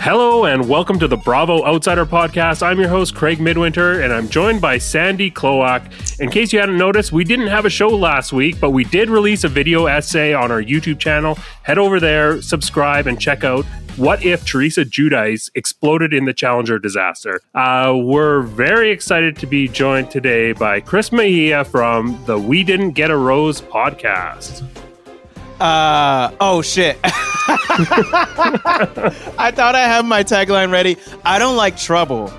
Hello and welcome to the Bravo Outsider Podcast. I'm your host, Craig Midwinter, and I'm joined by Sandy Klowak. In case you hadn't noticed, we didn't have a show last week, but we did release a video essay on our YouTube channel. Head over there, subscribe, and check out what if Teresa Giudice exploded in the Challenger disaster? Uh, we're very excited to be joined today by Chris Mejia from the We Didn't Get a Rose podcast. Uh oh shit. I thought I had my tagline ready. I don't like trouble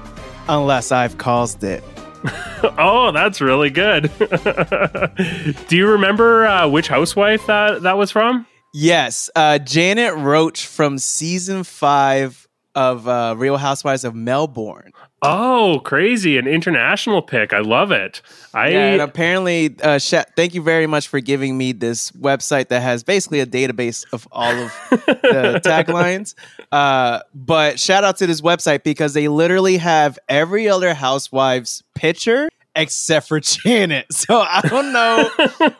unless I've caused it. oh, that's really good. Do you remember uh, which housewife that that was from? Yes, uh, Janet Roach from season five of uh, Real Housewives of Melbourne. Oh, crazy! An international pick. I love it. I yeah, and apparently, uh, sh- thank you very much for giving me this website that has basically a database of all of the taglines. Uh, but shout out to this website because they literally have every other housewife's picture except for Janet. So I don't know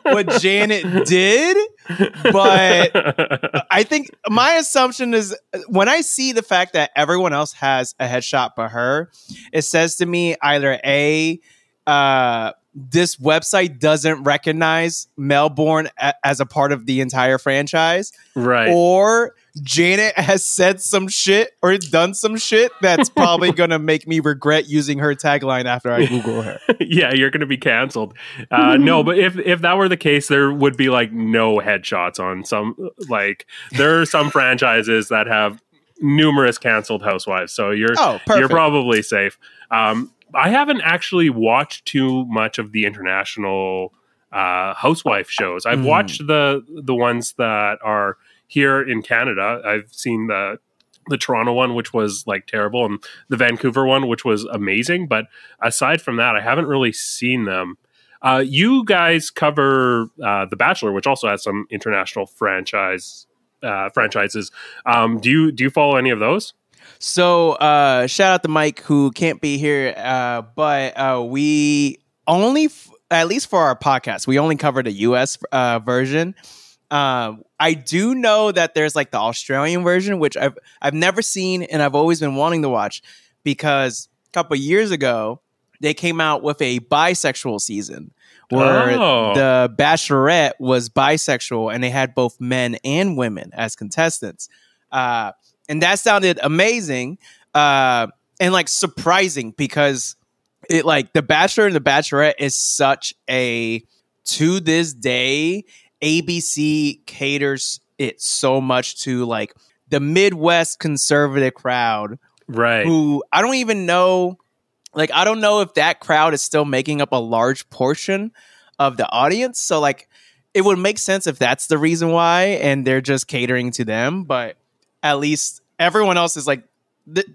what Janet did, but I think my assumption is when I see the fact that everyone else has a headshot but her, it says to me either A, uh, this website doesn't recognize Melbourne a- as a part of the entire franchise. Right. Or Janet has said some shit or done some shit that's probably going to make me regret using her tagline after I Google her. yeah, you're going to be canceled. Uh, no, but if, if that were the case, there would be like no headshots on some, like, there are some franchises that have numerous canceled housewives. So you're, oh, you're probably safe. Um, I haven't actually watched too much of the international uh, housewife shows. I've mm. watched the the ones that are here in Canada. I've seen the the Toronto one, which was like terrible, and the Vancouver one, which was amazing. But aside from that, I haven't really seen them. Uh, you guys cover uh, The Bachelor, which also has some international franchise uh, franchises. Um, do you do you follow any of those? So uh, shout out to Mike who can't be here, uh, but uh, we only, f- at least for our podcast, we only cover the U.S. Version. Um, I do know that there's like the Australian version, which I've I've never seen and I've always been wanting to watch because a couple years ago they came out with a bisexual season where oh. the Bachelorette was bisexual and they had both men and women as contestants. Uh, and that sounded amazing uh, and like surprising because it like the Bachelor and the Bachelorette is such a to this day ABC caters it so much to like the Midwest conservative crowd, right? Who I don't even know. Like I don't know if that crowd is still making up a large portion of the audience. So like it would make sense if that's the reason why and they're just catering to them, but at least everyone else is like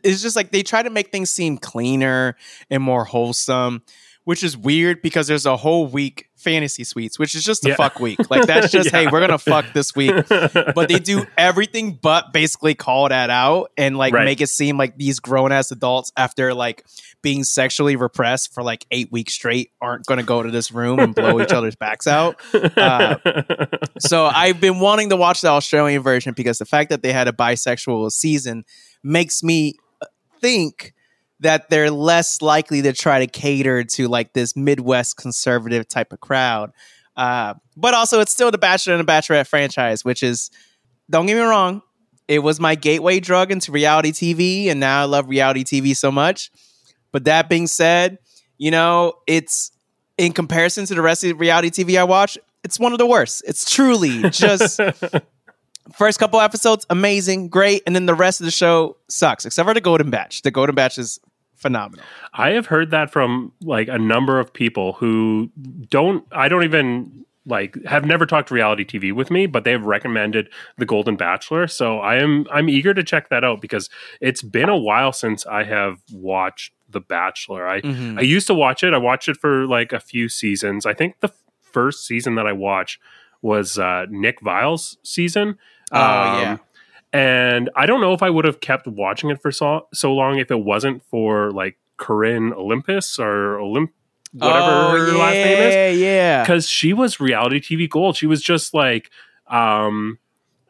it's just like they try to make things seem cleaner and more wholesome which is weird because there's a whole week fantasy suites, which is just a yeah. fuck week. Like that's just yeah. hey, we're gonna fuck this week. But they do everything but basically call that out and like right. make it seem like these grown ass adults after like being sexually repressed for like eight weeks straight aren't gonna go to this room and blow each other's backs out. Uh, so I've been wanting to watch the Australian version because the fact that they had a bisexual season makes me think that they're less likely to try to cater to like this Midwest conservative type of crowd. Uh, but also, it's still the Bachelor and the Bachelorette franchise, which is, don't get me wrong, it was my gateway drug into reality TV, and now I love reality TV so much. But that being said, you know, it's in comparison to the rest of the reality TV I watch, it's one of the worst. It's truly just first couple episodes amazing, great, and then the rest of the show sucks, except for the Golden Batch. The Golden Batch is phenomenal. I have heard that from like a number of people who don't. I don't even like have never talked reality TV with me, but they've recommended The Golden Bachelor. So I am I'm eager to check that out because it's been a while since I have watched The Bachelor. I mm-hmm. I used to watch it. I watched it for like a few seasons. I think the first season that I watched was uh, Nick Viall's season. Oh um, yeah. And I don't know if I would have kept watching it for so so long if it wasn't for like Corinne Olympus or Olymp whatever oh, her yeah, last name is. Yeah, Because she was reality TV gold. She was just like um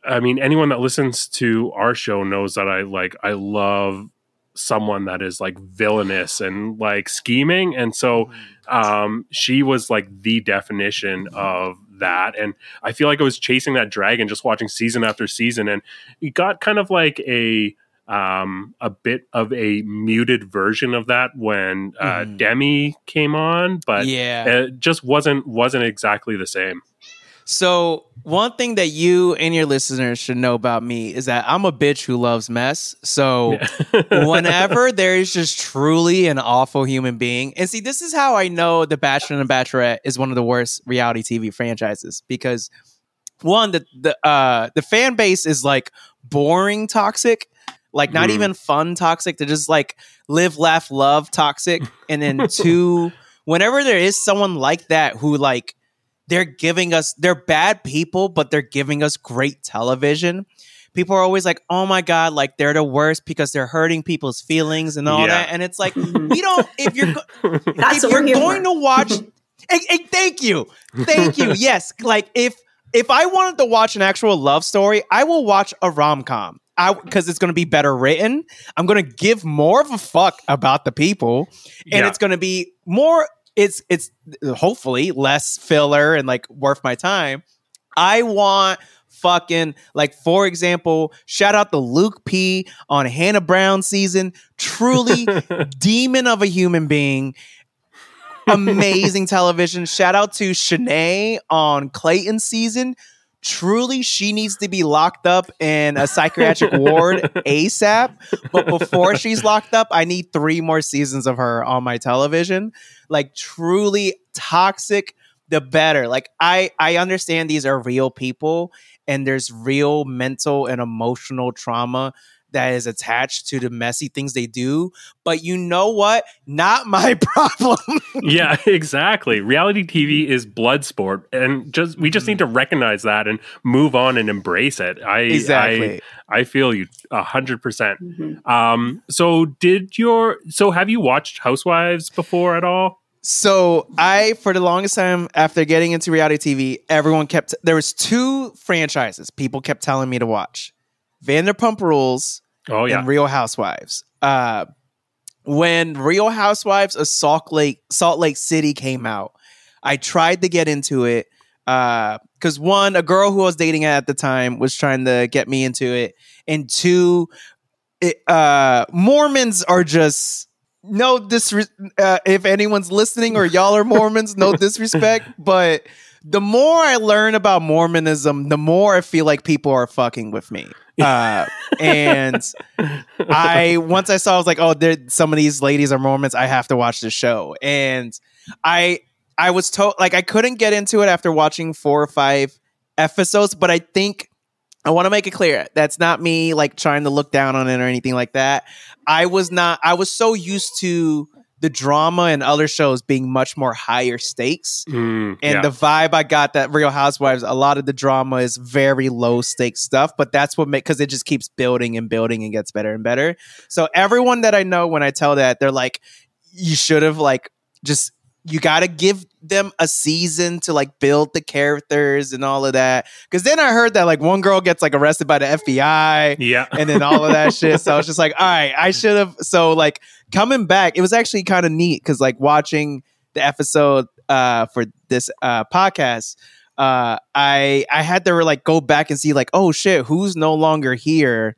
I mean, anyone that listens to our show knows that I like I love someone that is like villainous and like scheming, and so um, she was like the definition of that. And I feel like I was chasing that dragon, just watching season after season, and it got kind of like a um, a bit of a muted version of that when uh, Mhm. Demi came on, but yeah. it just wasn't wasn't exactly the same. So one thing that you and your listeners should know about me is that I'm a bitch who loves mess. So whenever there is just truly an awful human being, and see, this is how I know The Bachelor and Bachelorette is one of the worst reality TV franchises because one, the the uh the fan base is like boring toxic, like not Mm. even fun toxic. They're just like live, laugh, love toxic. And then two, whenever there is someone like that who like they're giving us they're bad people, but they're giving us great television. People are always like, "Oh my god, like they're the worst because they're hurting people's feelings and all Yeah. that." And it's like, we don't. If you're That's if you're going to watch, Hey, hey, thank you, thank you. Yes, like if if I wanted to watch an actual love story, I will watch a rom com. I because it's going to be better written. I'm going to give more of a fuck about the people, and Yeah. it's going to be more. It's it's hopefully less filler and like worth my time. I want fucking like for example, shout out to Luke P on Hannah Brown season. Truly demon of a human being. Amazing television. Shout out to Shanae on Clayton season. Truly, she needs to be locked up in a psychiatric ward ASAP. But before she's locked up, I need three more seasons of her on my television. Like truly toxic, the better. Like I I understand these are real people and there's real mental and emotional trauma that is attached to the messy things they do. But you know what? Not my problem. yeah, exactly. Reality TV is blood sport, and just we just need to recognize that and move on and embrace it. I exactly. I, I feel you a hundred percent. Mhm. Um, so did your so have you watched Housewives before at all? So I, for the longest time after getting into reality TV, everyone kept there was two franchises people kept telling me to watch: Vanderpump Rules Oh yeah, and Real Housewives. Uh, when Real Housewives of Salt Lake Salt Lake City came out, I tried to get into it because one, a girl who I was dating at the time was trying to get me into it, and two, it, uh, Mormons are just no disres- uh, if anyone's listening or y'all are Mormons, no disrespect, but the more I learn about Mormonism, the more I feel like people are fucking with me. Uh, and I once I saw, I was like, oh, some of these ladies are Mormons. I have to watch the show. And I I was told like I couldn't get into it after watching four or five episodes, but I think I want to make it clear that's not me like trying to look down on it or anything like that. I was not. I was so used to the drama and other shows being much more higher stakes. Mm, And yeah. the vibe I got that Real Housewives, a lot of the drama is very low stakes stuff, but that's what makes because it just keeps building and building and gets better and better. So everyone that I know, when I tell that, they're like, you should have like just you got to give them a season to like build the characters and all of that. Because then I heard that like one girl gets like arrested by the FBI yeah, and then all of that shit. So I was just like, all right, I should have. So like coming back, it was actually kind of neat because like watching the episode uh, for this uh, podcast, uh, I I had to like go back and see like, oh shit, who's no longer here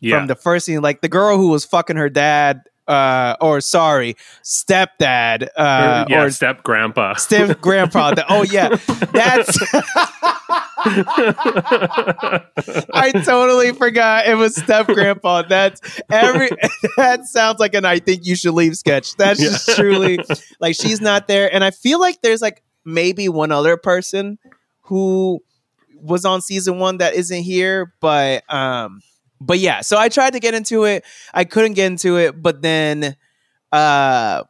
yeah. from the first scene? Like the girl who was fucking her dad, uh, or sorry, stepdad, uh, Or- yeah, or step grandpa. step grandpa. Oh yeah, that's. I totally forgot it was step grandpa. That's every that sounds like an I think you should leave sketch. That's Yeah. just truly like she's not there. And I feel like there's like maybe one other person who was on season one that isn't here, but um but yeah, so I tried to get into it. I couldn't get into it, but then uh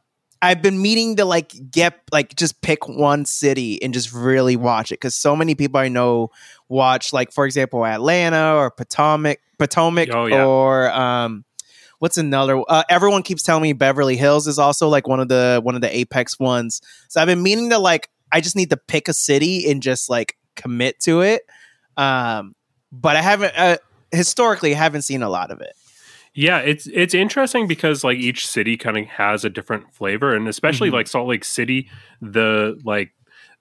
I've been meaning to like get like just pick one city and just really watch it because so many people I know watch like for example Atlanta or Potomac, Potomac Oh, yeah. or um what's another uh, everyone keeps telling me Beverly Hills is also like one of the one of the apex ones. So I've been meaning to like I just need to pick a city and just like commit to it. Um but I haven't uh, historically haven't seen a lot of it. Yeah, it's it's interesting because like each city kind of has a different flavor, and especially Mhm. like Salt Lake City, the like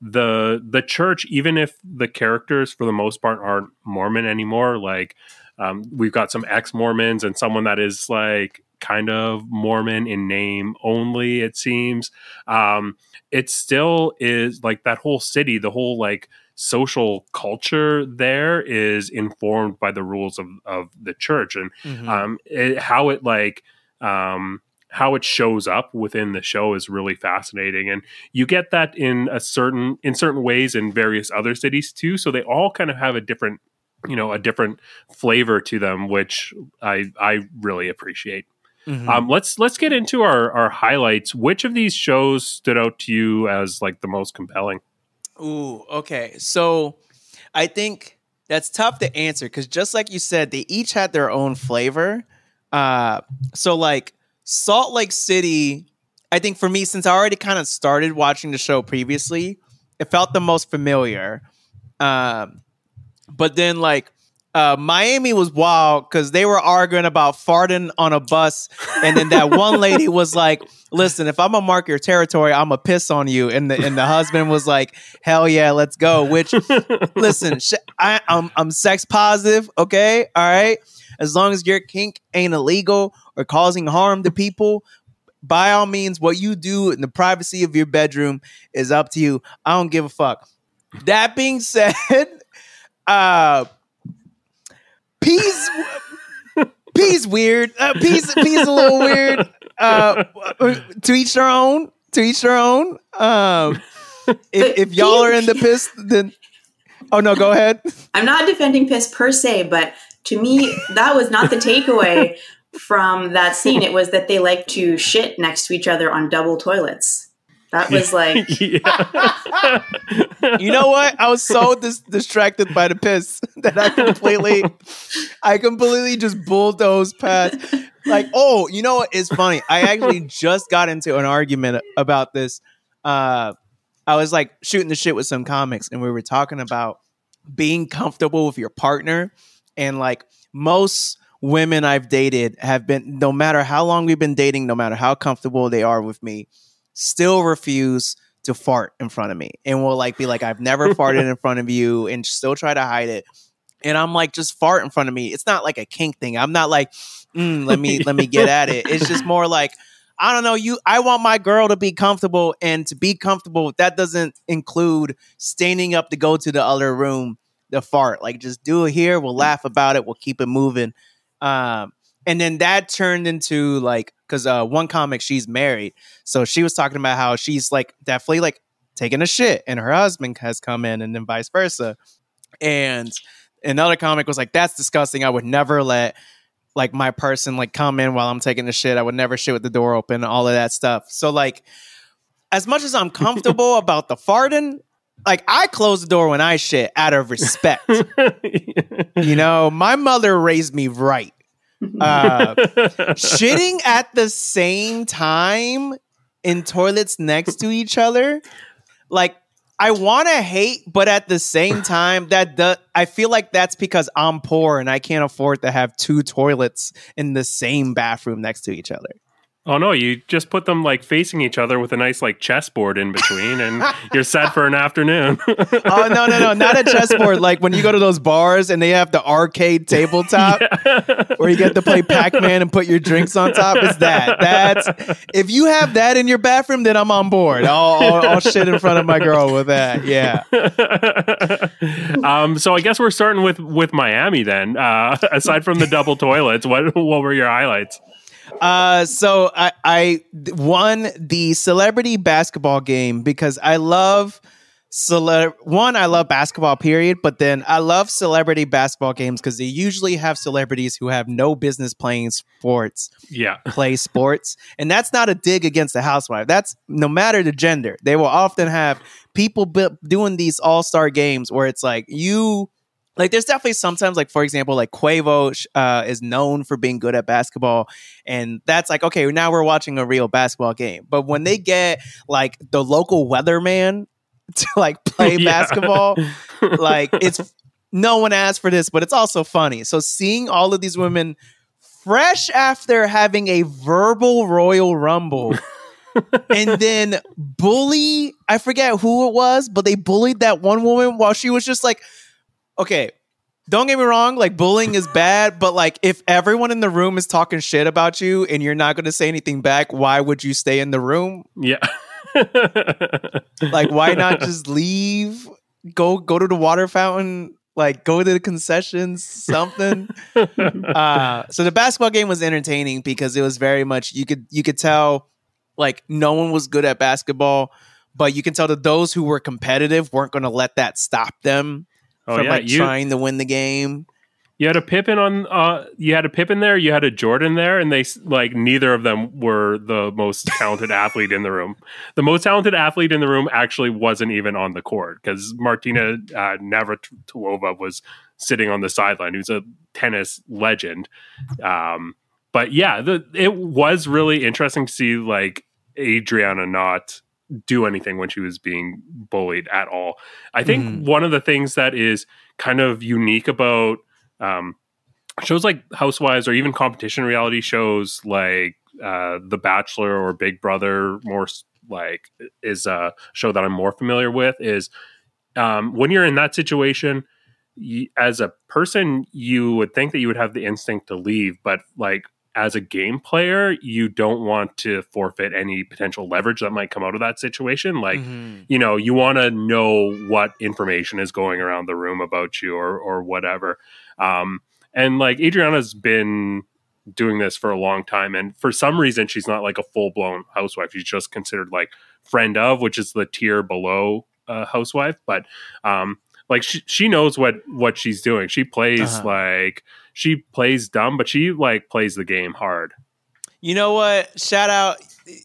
the the church, even if the characters for the most part aren't Mormon anymore, like um, we've got some ex Mormons and someone that is like kind of Mormon in name only. It seems um, it still is like that whole city, the whole like social culture there is informed by the rules of of the church. And um, it, how it like um, how it shows up within the show is really fascinating. And you get that in a certain in certain ways in various other cities too. So they all kind of have a different you know a different flavor to them which i i really appreciate. Mhm. um, let's let's get into our our highlights. Which of these shows stood out to you as like the most compelling Ooh, okay. So I think that's tough to answer because just like you said, they each had their own flavor. Uh, so like Salt Lake City, I think for me, since I already kind of started watching the show previously, it felt the most familiar. Um, but then like uh, Miami was wild because they were arguing about farting on a bus, and then that one lady was like, "Listen, if I'm gonna mark your territory, I'm gonna piss on you," and the and the husband was like, "Hell yeah, let's go." Which, listen, sh- I, I'm I'm sex positive, okay, all right. As long as your kink ain't illegal or causing harm to people, by all means, what you do in the privacy of your bedroom is up to you. I don't give a fuck. That being said, uh, P's P's weird. Uh, P's P's a little weird. Uh, to each their own. To each their own. Um, if, if y'all are in the piss, then oh no, go ahead. I'm not defending piss per se, but to me, that was not the takeaway from that scene. It was that they like to shit next to each other on double toilets. That was like. You know what? I was so dis- distracted by the piss that I completely, I completely just bulldozed past. Like, oh, you know what? It's funny. I actually just got into an argument about this. Uh, I was like shooting the shit with some comics, and we were talking about being comfortable with your partner, and like most women I've dated have been, no matter how long we've been dating, no matter how comfortable they are with me, still refuse to fart in front of me and will like be like, I've never farted in front of you and still try to hide it. And I'm like, just fart in front of me. It's not like a kink thing. I'm not like, mm, let me let me get at it. It's just more like, I don't know, you I want my girl to be comfortable and to be comfortable, that doesn't include standing up to go to the other room to fart. Like just do it here, we'll laugh about it, we'll keep it moving. Um and then that turned into like because uh, one comic she's married. So she was talking about how she's like definitely like taking a shit and her husband has come in and then vice versa. And another comic was like that's disgusting. I would never let like my person like come in while i'm taking a shit. I would never shit with the door open all of that stuff. So like as much as i'm comfortable about the farting like i close the door when i shit out of respect. You know my mother raised me right uh, shitting at the same time in toilets next to each other like i want to hate but at the same time that does i feel like that's because i'm poor and i can't afford to have two toilets in the same bathroom next to each other Oh no, you just put them like facing each other with a nice like chessboard in between and you're set for an afternoon. oh no no no not a chessboard like when you go to those bars and they have the arcade tabletop where you get to play Pac-Man and put your drinks on top. It's that. That's if you have that in your bathroom, then I'm on board. I'll, I'll, I'll shit in front of my girl with that. Yeah. um, so I guess we're starting with with Miami then. Uh, aside from the double toilets, what what were your highlights? Uh, so I I won the celebrity basketball game because I love cele- one I love basketball period, but then I love celebrity basketball games because they usually have celebrities who have no business playing sports Yeah, play sports. And that's not a dig against the housewife. That's no matter the gender. They will often have people bu- doing these all star games where it's like you. Like there's definitely sometimes like for example like Quavo uh, is known for being good at basketball and that's like okay now we're watching a real basketball game but when they get like the local weatherman to like play Yeah. basketball like it's no one asked for this, but it's also funny. So seeing all of these women fresh after having a verbal Royal Rumble. and then bully, I forget who it was, but they bullied that one woman while she was just like, okay, don't get me wrong, like bullying is bad, but like if everyone in the room is talking shit about you and you're not going to say anything back, why would you stay in the room? Yeah. like why not just leave? Go go to the water fountain, like go to the concessions, something. uh so the basketball game was entertaining because it was very much you could you could tell like no one was good at basketball, but you can tell that those who were competitive weren't going to let that stop them Oh from yeah, like you, trying to win the game. you had a Pippen on. Uh, you had a Pippen there. You had a Jordan there, and they like neither of them were the most talented athlete in the room. The most talented athlete in the room actually wasn't even on the court because Martina uh, Navratilova was sitting on the sideline. Who's a tennis legend. Um, but yeah, the, it was really interesting to see like Adriana not do anything when she was being bullied at all. I think Mhm. one of the things that is kind of unique about um, shows like Housewives or even competition reality shows like uh, The Bachelor or Big Brother, more like is a show that I'm more familiar with. Is um, when you're in that situation, as a person, you would think that you would have the instinct to leave, but like as a game player, you don't want to forfeit any potential leverage that might come out of that situation. Like, Mhm. you know, you want to know what information is going around the room about you or or whatever. Um, and like Adriana's been doing this for a long time, and for some reason, she's not like a full blown housewife. She's just considered like friend of, which is the tier below uh, housewife. But um, like she she knows what what she's doing. She plays Uh-huh. like she plays dumb, but she like plays the game hard. You know what? Shout out.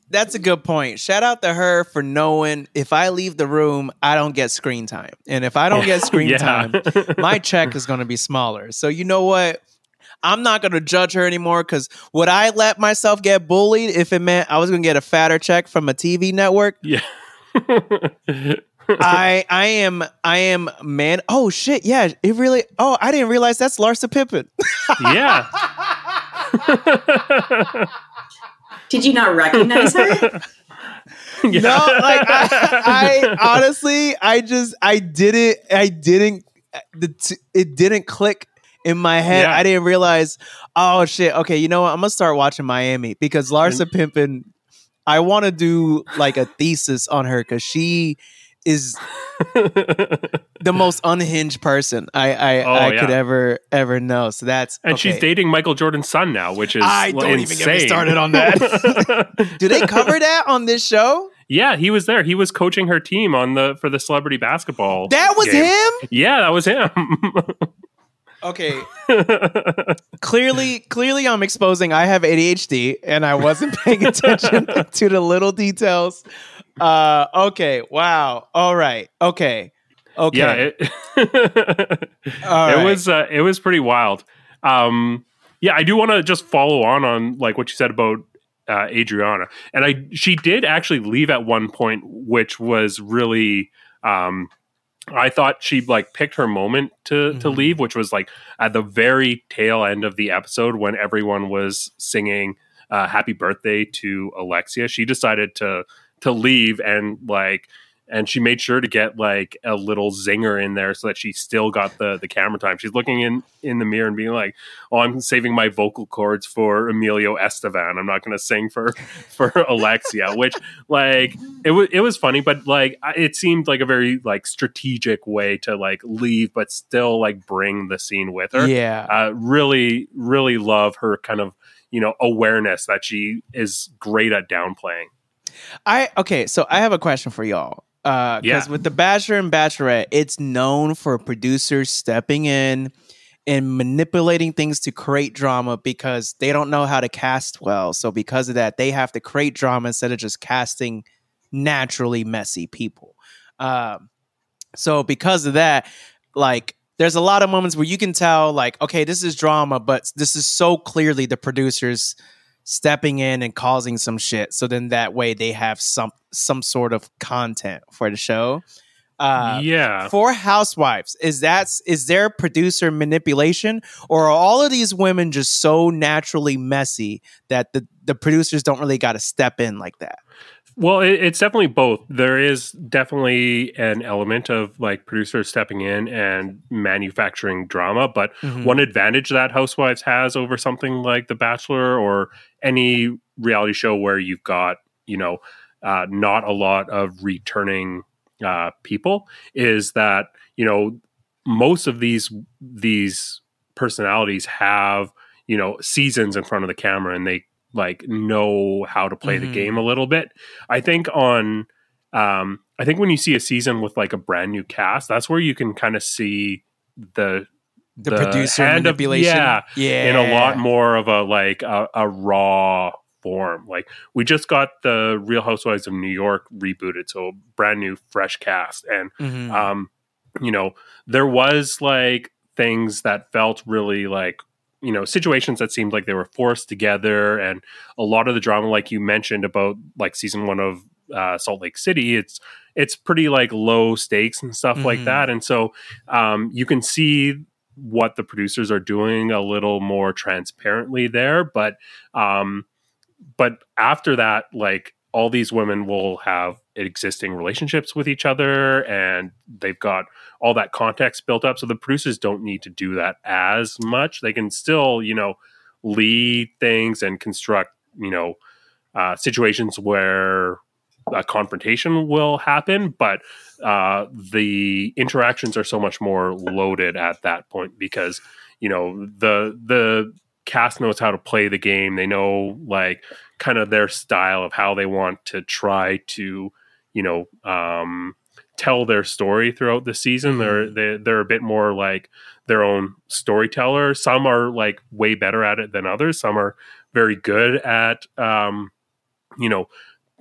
That's a good point. Shout out to her for knowing if I leave the room, I don't get screen time. And if I don't get screen Yeah. time, my check is going to be smaller. So you know what? I'm not going to judge her anymore because would I let myself get bullied if it meant I was going to get a fatter check from a TV network? yeah. I I am I am man. Oh shit! Yeah, it really. Oh, I didn't realize that's Larsa Pippen. yeah. Did you not recognize her? Yeah. No, like I, I honestly, I just I didn't I didn't the t- it didn't click in my head. Yeah. I didn't realize. Oh shit! Okay, you know what? I'm gonna start watching Miami because Larsa mm-hmm. Pippen. I want to do like a thesis on her because she is the most unhinged person I I, Oh, I yeah. could ever ever know. So that's and she's dating Michael Jordan's son now, which is I don't even get me started on that. Do they cover that on this show? yeah, he was there. He was coaching her team on the for the celebrity basketball. That was game. him. Yeah, that was him. Okay, clearly clearly I'm exposing I have ADHD and I wasn't paying attention to the little details. Uh okay, wow. All right. Okay. Okay. Yeah, it, it right. was uh, it was pretty wild. Um, yeah, I do want to just follow on on like what you said about uh, Adriana, and I she did actually leave at one point, which was really. Um, I thought she like picked her moment to to Mhm. leave, which was like at the very tail end of the episode when everyone was singing uh, "Happy Birthday" to Alexia. She decided to to leave and like and she made sure to get like a little zinger in there so that she still got the the camera time. She's looking in in the mirror and being like, "Oh, I'm saving my vocal cords for Emilio Estefan. I'm not going to sing for for Alexia." Which like it was it was funny, but like it seemed like a very like strategic way to like leave, but still like bring the scene with her. Yeah. Uh, really, really love her kind of you know awareness that she is great at downplaying. I okay, so I have a question for y'all. Uh Yeah. because with the Bachelor and Bachelorette, it's known for producers stepping in and manipulating things to create drama because they don't know how to cast well. So because of that, they have to create drama instead of just casting naturally messy people. Um so because of that, like there's a lot of moments where you can tell like okay, this is drama, but this is so clearly the producers stepping in and causing some shit so then that way they have some some sort of content for the show Uh, yeah. For housewives, is that is there producer manipulation, or are all of these women just so naturally messy that the the producers don't really got to step in like that? Well, it, it's definitely both. There is definitely an element of like producers stepping in and manufacturing drama, but Mhm. one advantage that Housewives has over something like The Bachelor or any reality show where you've got, you know, uh, not a lot of returning uh, people is that, you know, most of these these personalities have, you know, seasons in front of the camera and they like know how to play Mhm. the game a little bit. I think on um I think when you see a season with like a brand new cast, that's where you can kind of see the The, The producer hand of- manipulation, yeah, yeah, in a lot more of a like a, a raw form. Like we just got the Real Housewives of New York rebooted, so brand new, fresh cast, and Mhm. um, you know there was like things that felt really like you know situations that seemed like they were forced together, and a lot of the drama, like you mentioned about like season one of uh, Salt Lake City, it's it's pretty like low stakes and stuff like Mhm. that, and so um, you can see what the producers are doing a little more transparently there but um but after that like all these women will have existing relationships with each other and they've got all that context built up. So the producers don't need to do that as much. They can still you know lead things and construct you know uh, situations where a confrontation will happen but uh, the interactions are so much more loaded at that point because you know the the cast knows how to play the game. They know like kind of their style of how they want to try to you know um tell their story throughout the season. They're they, they're a bit more like their own storyteller. Some are like way better at it than others. Some are very good at um you know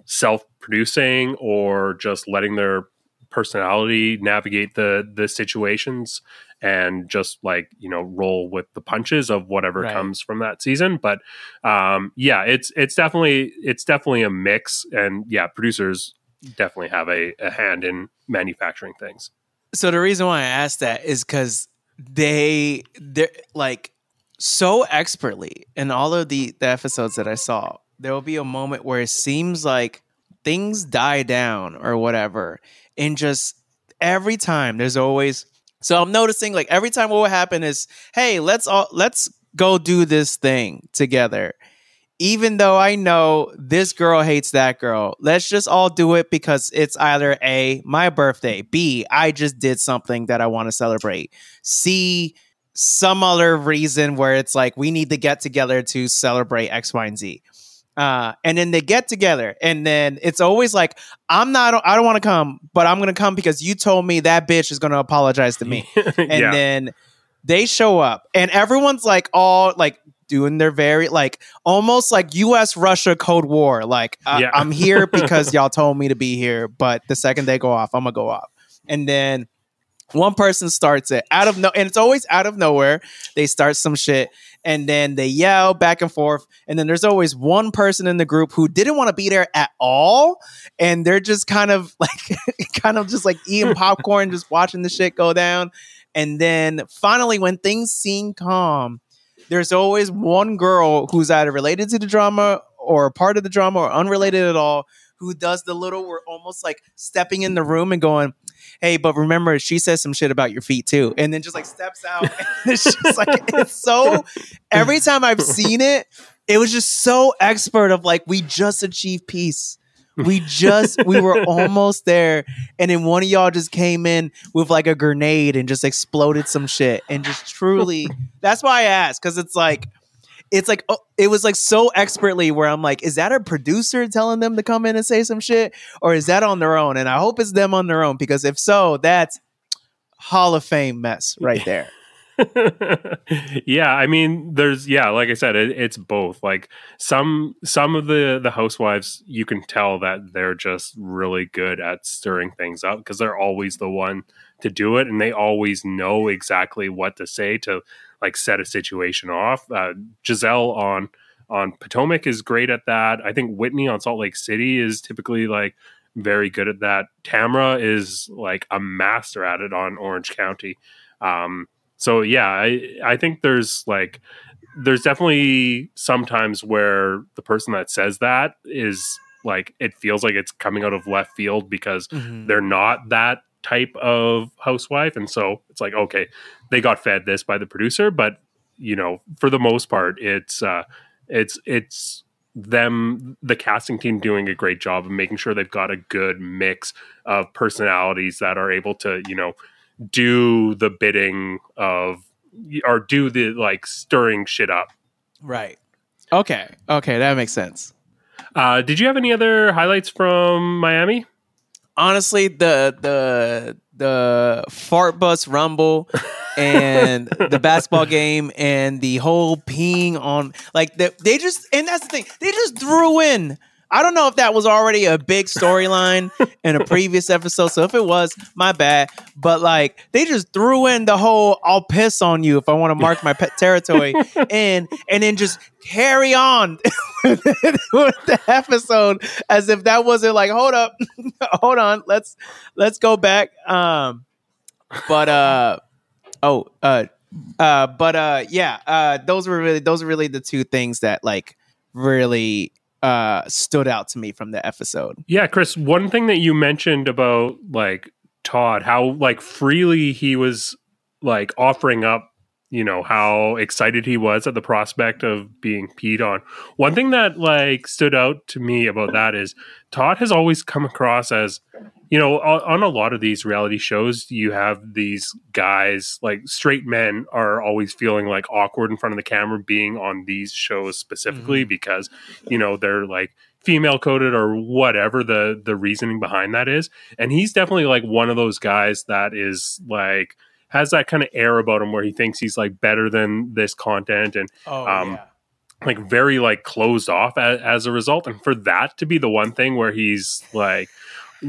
self producing or just letting their personality navigate the the situations and just like you know roll with the punches of whatever Right. comes from that season. But um yeah it's it's definitely it's definitely a mix. And yeah producers definitely have a, a hand in manufacturing things so the reason why I asked that is because they they're like so expertly in all of the the episodes that I saw. There will be a moment where it seems like things die down or whatever, and just every time there's always. So I'm noticing like every time what will happen is, hey, let's all let's go do this thing together. Even though I know this girl hates that girl, let's just all do it because it's either A, my birthday, B, I just did something that I want to celebrate, C, some other reason where it's like we need to get together to celebrate X, Y, and Z. Uh, and then they get together, and then it's always like, I'm not, I don't want to come, but I'm going to come because you told me that bitch is going to apologize to me and yeah then they show up and everyone's like all like doing their very like almost like US Russia Cold War. Like I- Yeah. I'm here because y'all told me to be here but the second they go off I'm gonna go off. And then one person starts it out of no and it's always out of nowhere. They start some shit and then they yell back and forth and then there's always one person in the group who didn't want to be there at all and they're just kind of like kind of just like eating popcorn just watching the shit go down. And then finally when things seem calm there's always one girl who's either related to the drama or a part of the drama or unrelated at all who does the little we're almost like stepping in the room and going hey but remember she says some shit about your feet too. And then just like steps out and it's just like it's so every time i've seen it it was just so expert of like we just achieved peace we just we were almost there. And then one of y'all just came in with like a grenade and just exploded some shit and just truly that's why i asked because it's like it's like oh, it was like so expertly where i'm like is that a producer telling them to come in and say some shit? Or is that on their own? And i hope it's them on their own because if so that's hall of fame mess right there yeah i mean there's yeah like i said it, it's both like some some of the the housewives you can tell that they're just really good at stirring things up because they're always the one to do it and they always know exactly what to say to like set a situation off uh, gizelle on on potomac is great at that i think whitney on salt lake city is typically like very good at that. Tamra is like a master at it on Orange County. Um, so yeah, I I think there's like there's definitely sometimes where the person that says that is like it feels like it's coming out of left field because Mhm. they're not that type of housewife and so it's like okay they got fed this by the producer but you know for the most part it's uh it's it's them the casting team doing a great job of making sure they've got a good mix of personalities that are able to you know do the bidding of or do the like stirring shit up Right. Okay. Okay, that makes sense. uh did you have any other highlights from miami honestly the the the fart bus rumble and the basketball game and the whole peeing on like the, they just and that's the thing they just threw in I don't know if that was already a big storyline in a previous episode. So if it was, my bad. But like they just threw in the whole "I'll piss on you if I want to mark my pet territory," and and then just carry on with the episode as if that wasn't like, hold up, hold on, let's let's go back. Um, but uh, oh, uh, uh, but uh, yeah, uh, those were really those are really the two things that like really uh stood out to me from the episode. Yeah, Chris, one thing that you mentioned about like Todd, how like freely he was like offering up, you know, how excited he was at the prospect of being peed on. One thing that like stood out to me about that is Todd has always come across as you know, on, a lot of these reality shows, you have these guys, like straight men, are always feeling like awkward in front of the camera being on these shows specifically because, you know, they're like female coded or whatever the the reasoning behind that is. And he's definitely like one of those guys that is like has that kind of air about him where he thinks he's like better than this content and Oh Um, like very like closed off as, as a result. And for that to be the one thing where he's like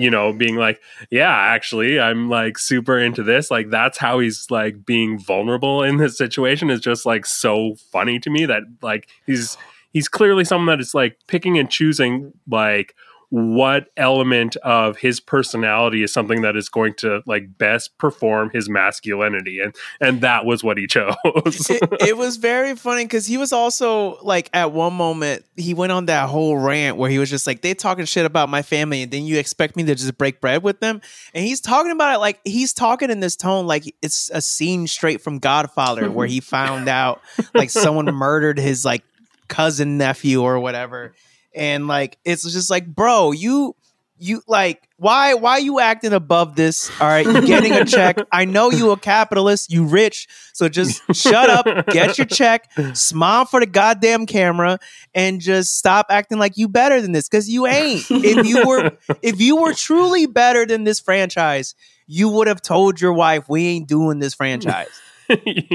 you know being like yeah actually i'm like super into this. Like that's how he's like being vulnerable in this situation is just like so funny to me that like he's he's clearly someone that is like picking and choosing like what element of his personality is something that is going to like best perform his masculinity and and that was what he chose. It, it was very funny because he was also like at one moment he went on that whole rant where he was just like they talking shit about my family and then you expect me to just break bread with them? And he's talking about it like he's talking in this tone like it's a scene straight from Godfather where he found out like someone murdered his like cousin nephew or whatever and like it's just like bro you you like why why you acting above this? All right you're getting a check. I know you a capitalist you rich. So just shut up get your check smile for the goddamn camera and just stop acting like you better than this because you ain't. If you were if you were truly better than this franchise you would have told your wife we ain't doing this franchise.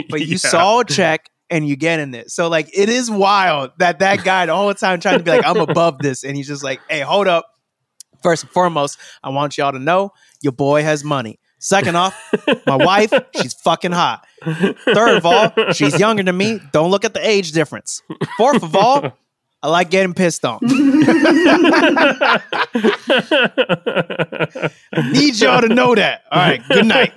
But you Yeah. saw a check and you get in it. So like it is wild that that guy the whole time trying to be like I'm above this and he's just like, "Hey, hold up. First and foremost, I want y'all to know your boy has money. Second off, my wife, she's fucking hot. Third of all, she's younger than me. Don't look at the age difference. Fourth of all, I like getting pissed on. Need y'all to know that. All right, good night.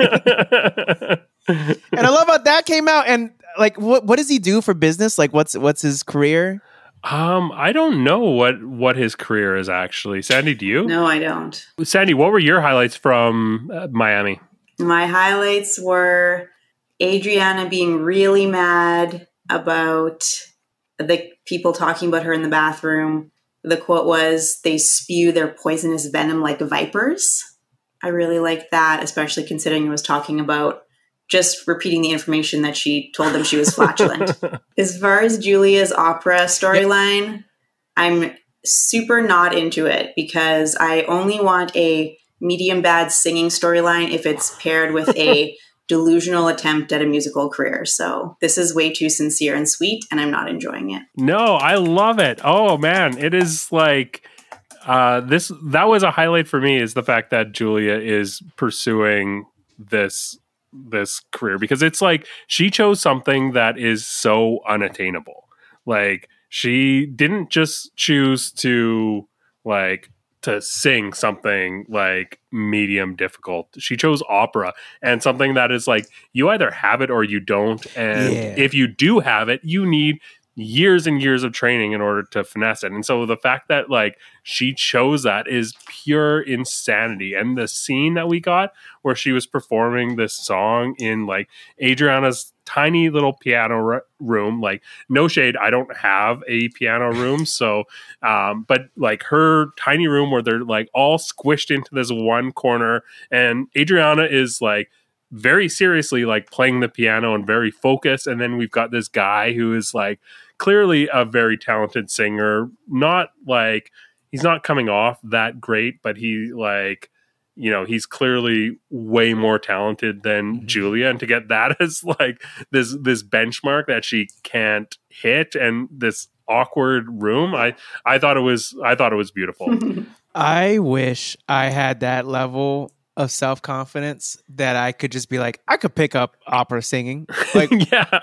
And I love how that came out and like what what does he do for business? Like what's what's his career? Um, I don't know what what his career is actually. Sandy, do you? No, I don't. Sandy, what were your highlights from uh, Miami? My highlights were Adriana being really mad about the people talking about her in the bathroom. The quote was, they spew their poisonous venom like vipers. I really liked that, especially considering it was talking about just repeating the information that she told them she was flatulent. as far as Julia's opera storyline, I'm super not into it because I only want a medium bad singing storyline if it's paired with a delusional attempt at a musical career. So this is way too sincere and sweet, and I'm not enjoying it. No, I love it. Oh man, it is like uh, this. That was a highlight for me. Is the fact that Julia is pursuing this this career because it's like she chose something that is so unattainable. Like she didn't just choose to like to sing something like medium difficult. She chose opera and something that is like you either have it or you don't. And Yeah. if you do have it, you need years and years of training in order to finesse it. And so the fact that like she chose that is pure insanity. And the scene that we got where she was performing this song in like Adriana's tiny little piano r- room, like no shade, I don't have a piano room, so um, but like her tiny room where they're like all squished into this one corner, and Adriana is like very seriously like playing the piano and very focused, and then we've got this guy who is like clearly a very talented singer, not like he's not coming off that great, but he like you know he's clearly way more talented than Mhm. Julia, and to get that as like this this benchmark that she can't hit and this awkward room, I I thought it was I thought it was beautiful. I wish I had that level of self confidence that I could just be like, I could pick up opera singing. Like, yeah,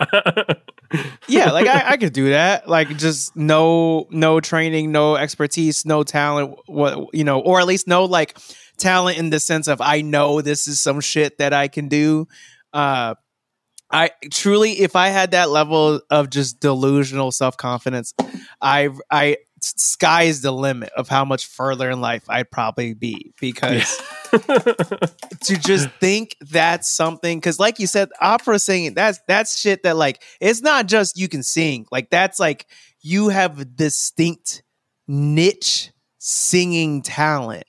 yeah, like I, I could do that. Like, just no, no training, no expertise, no talent. What you know, or at least no like talent in the sense of I know this is some shit that I can do. Uh, I truly, if I had that level of just delusional self confidence, I, I, sky's the limit of how much further in life I'd probably be because to just think that's something because like you said opera singing that's that's shit that like it's not just you can sing like that's like you have a distinct niche singing talent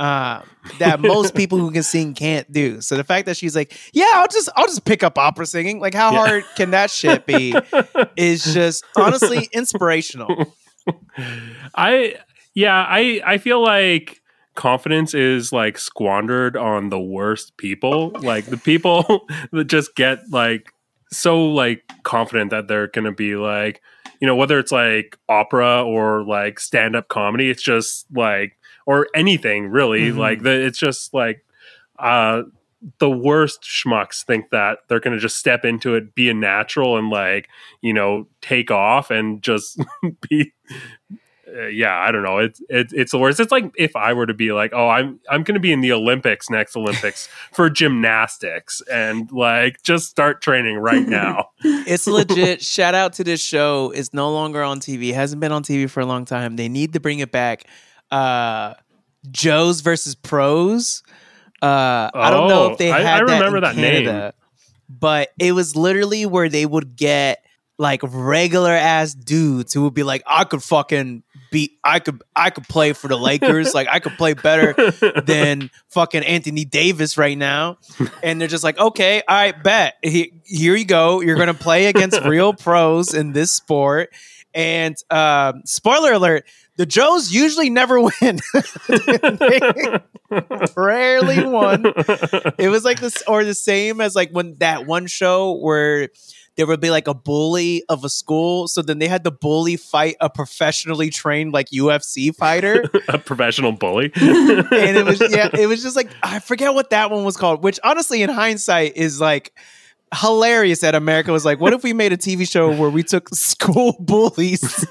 um, that most people who can sing can't do. So the fact that she's like yeah i'll just i'll just pick up opera singing like how Yeah. hard can that shit be? Is just honestly inspirational I yeah, I I feel like confidence is like squandered on the worst people. Like the people that just get like so like confident that they're gonna be like, you know, whether it's like opera or like stand up comedy, it's just like or anything really. Mhm. Like the it's just like uh the worst schmucks think that they're going to just step into it, be a natural, and like you know take off and just be. Uh, yeah, I don't know. It's it's it's the worst. It's like if I were to be like, oh, I'm I'm going to be in the Olympics next Olympics for gymnastics, and like just start training right now. It's legit. Shout out to this show. It's no longer on TV. It hasn't been on TV for a long time. They need to bring it back. Uh Joe's versus Pros. Uh I don't know Oh, if they I- had I that remember in that name. But it was literally where they would get like regular ass dudes who would be like, I could fucking be, I could I could play for the Lakers. like I could play better than fucking Anthony Davis right now. And they're just like, okay, all right, bet. He- Here you go. You're going to play against real pros in this sport. And um, spoiler alert, the Joes usually never win. Rarely won. It was like this, or the same as like when that one show where there would be like a bully of a school. So then they had the bully fight a professionally trained like UFC fighter. a professional bully. and it was yeah, it was just like I forget what that one was called. Which honestly, in hindsight, is like hilarious. That America was like, what if we made a TV show where we took school bullies